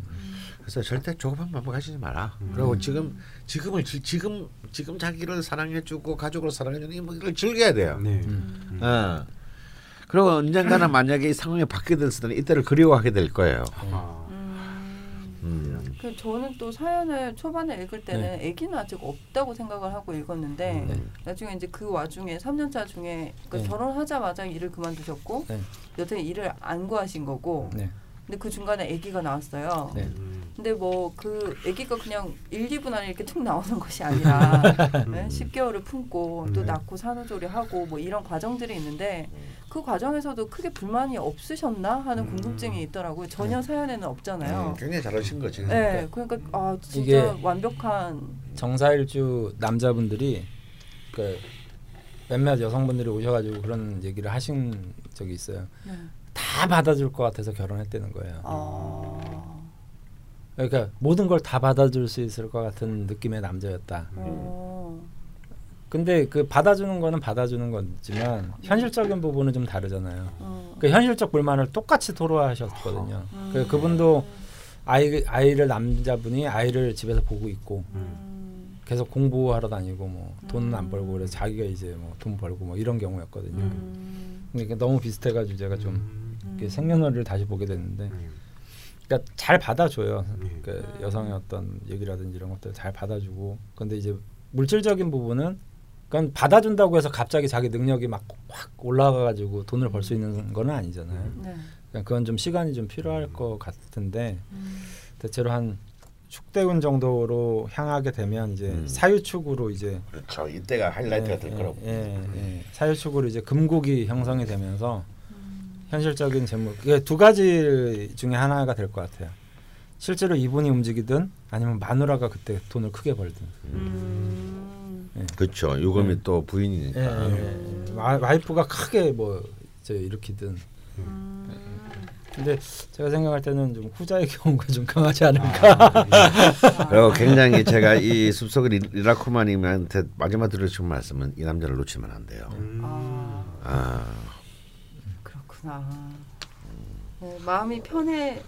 그래서 절대 조급한 마음 가지지 마라. 그리고 지금 지금을 지, 지금 지금 자기를 사랑해주고 가족을 사랑해주는 이걸 즐겨야 돼요. 네. 어. 그리고 언젠가는 만약에 이 상황이 바뀌게 됐을 때는 이때를 그리워하게 될 거예요. 아, 음. 그 저는 또 사연을 초반에 읽을 때는 네. 아기는 아직 없다고 생각을 하고 읽었는데 네. 나중에 이제 그 와중에 3년차 중에 그 네. 결혼하자마자 일을 그만두셨고 네. 여태 일을 안 구하신 거고 네. 근데 그 중간에 아기가 나왔어요. 네. 근데 뭐 그 아기가 그냥 1, 2분 안에 이렇게 툭 나오는 것이 아니라 네? 10개월을 품고 또 네. 낳고 산후조리하고 뭐 이런 과정들이 있는데 그 과정에서도 크게 불만이 없으셨나 하는 음. 궁금증이 있더라고요. 전혀 사연에는 없잖아요. 음, 굉장히 잘하신 거지. 네, 그러니까 아 진짜 이게 완벽한 정사일주 남자분들이 그 몇몇 여성분들이 오셔가지고 그런 얘기를 하신 적이 있어요. 네. 다 받아줄 것 같아서 결혼했다는 거예요. 아, 그러니까 모든 걸 다 받아줄 수 있을 것 같은 느낌의 남자였다. 어, 근데 그 받아주는 거는 받아주는 거지만 현실적인 부분은 좀 다르잖아요. 어. 그 현실적 불만을 똑같이 토로하셨거든요. 음. 그 그분도 아이 아이를 남자분이 아이를 집에서 보고 있고 음, 계속 공부하러 다니고 뭐 돈은 안 음. 벌고 그래서 자기가 이제 뭐 돈 벌고 뭐 이런 경우였거든요. 음, 그러니까 너무 비슷해가지고 제가 좀 음. 생년월일을 다시 보게 됐는데, 음. 그러니까 잘 받아줘요. 음. 그 여성의 어떤 얘기라든지 이런 것들 잘 받아주고, 근데 이제 물질적인 부분은 그건 받아준다고 해서 갑자기 자기 능력이 막 확 올라가가지고 돈을 벌 수 있는 거는 아니잖아요. 네. 그러니까 그건 좀 시간이 좀 필요할 것 같은데 음, 대체로 한 축대운 정도로 향하게 되면 이제 음. 사유축으로 이제 그렇죠. 이때가 하이라이트가 예, 될 예, 거라고. 예, 예. 사유축으로 이제 금국이 형성이 되면서 음. 현실적인 이게 두 가지 중에 하나가 될 것 같아요. 실제로 이분이 움직이든 아니면 마누라가 그때 돈을 크게 벌든. 음, 그렇죠. 유금이 네. 또 예, 부인이니까. 와, 와이프가 크게 뭐 이제 일으키든. 음. 근데 제가 생각할 때는 좀 후자의 경우가 좀 강하지 않을까. 그리고 굉장히 제가 이 숲속의 리- 리라쿠마님한테 마지막 들으신 말씀은 이 남자를 놓치면 안 돼요. 음. 아, 아, 그렇구나. 네, 마음이 편해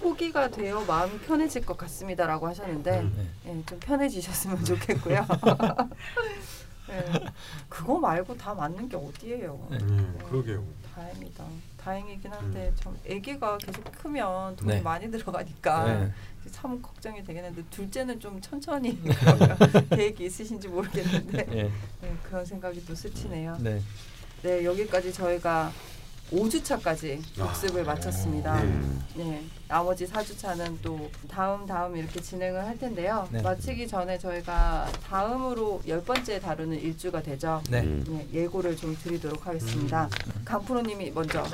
포기가 되어 마음이 편해질 것 같습니다라고 하셨는데 음. 네. 예, 좀 편해지셨으면 좋겠고요. 예, 그거 말고 다 맞는 게 어디예요? 네. 음, 그러게요. 다행이다. 다행이긴 한데 참 아기가 계속 크면 돈이 네. 많이 들어가니까 네. 참 걱정이 되긴 했는데 둘째는 좀 천천히 그러면 계획이 있으신지 모르겠는데 예. 네, 그런 생각이 또 스치네요. 네. 네 여기까지 저희가 5주차까지 복습을 마쳤습니다. 네. 네, 나머지 4주차는 또 다음 다음 이렇게 진행을 할 텐데요. 네. 마치기 전에 저희가 다음으로 열 번째 다루는 일주가 되죠. 네. 음. 네, 예고를 좀 드리도록 하겠습니다. 강프로님이 먼저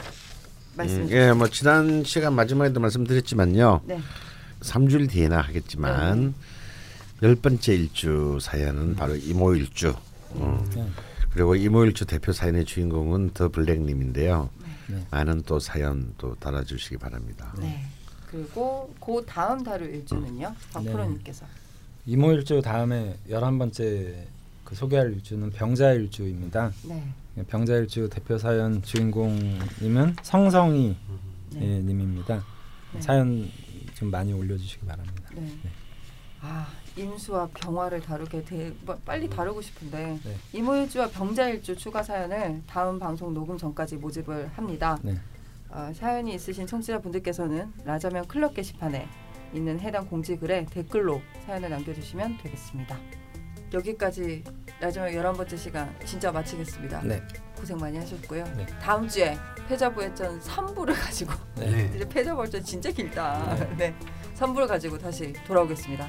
말씀 음, 주세요. 예, 뭐 지난 시간 마지막에도 말씀드렸지만요. 네. 3주일 뒤에나 하겠지만 열 번째 일주 사연은 바로 이모 일주. 음. 네. 그리고 이모일주 대표 사연의 주인공은 더 블랙님인데요. 네. 많은 또 사연 또 달아주시기 바랍니다. 네. 그리고 그 다음 다룰 일주는요. 박프로님께서. 이모 일주 다음에 열한 번째 그 소개할 일주는 병자 일주입니다. 네. 병자 일주 대표 사연 주인공님은 성성이 네. 예, 님입니다. 네. 사연 좀 많이 올려주시기 바랍니다. 네. 아 임수와 병화를 다루게 돼 뭐, 빨리 다루고 싶은데 네. 이모일주와 병자일주 추가 사연을 다음 방송 녹음 전까지 모집을 합니다. 네. 어, 사연이 있으신 청취자분들께서는 라자면 클럽 게시판에 있는 해당 공지글에 댓글로 사연을 남겨주시면 되겠습니다. 여기까지 라자면 열한 번째 시간 진짜 마치겠습니다. 네. 고생 많이 하셨고요. 네. 다음 주에 패자부회전 3부를 가지고 네. 이제 패자부회전 진짜 길다. 네. 3부를 가지고 다시 돌아오겠습니다.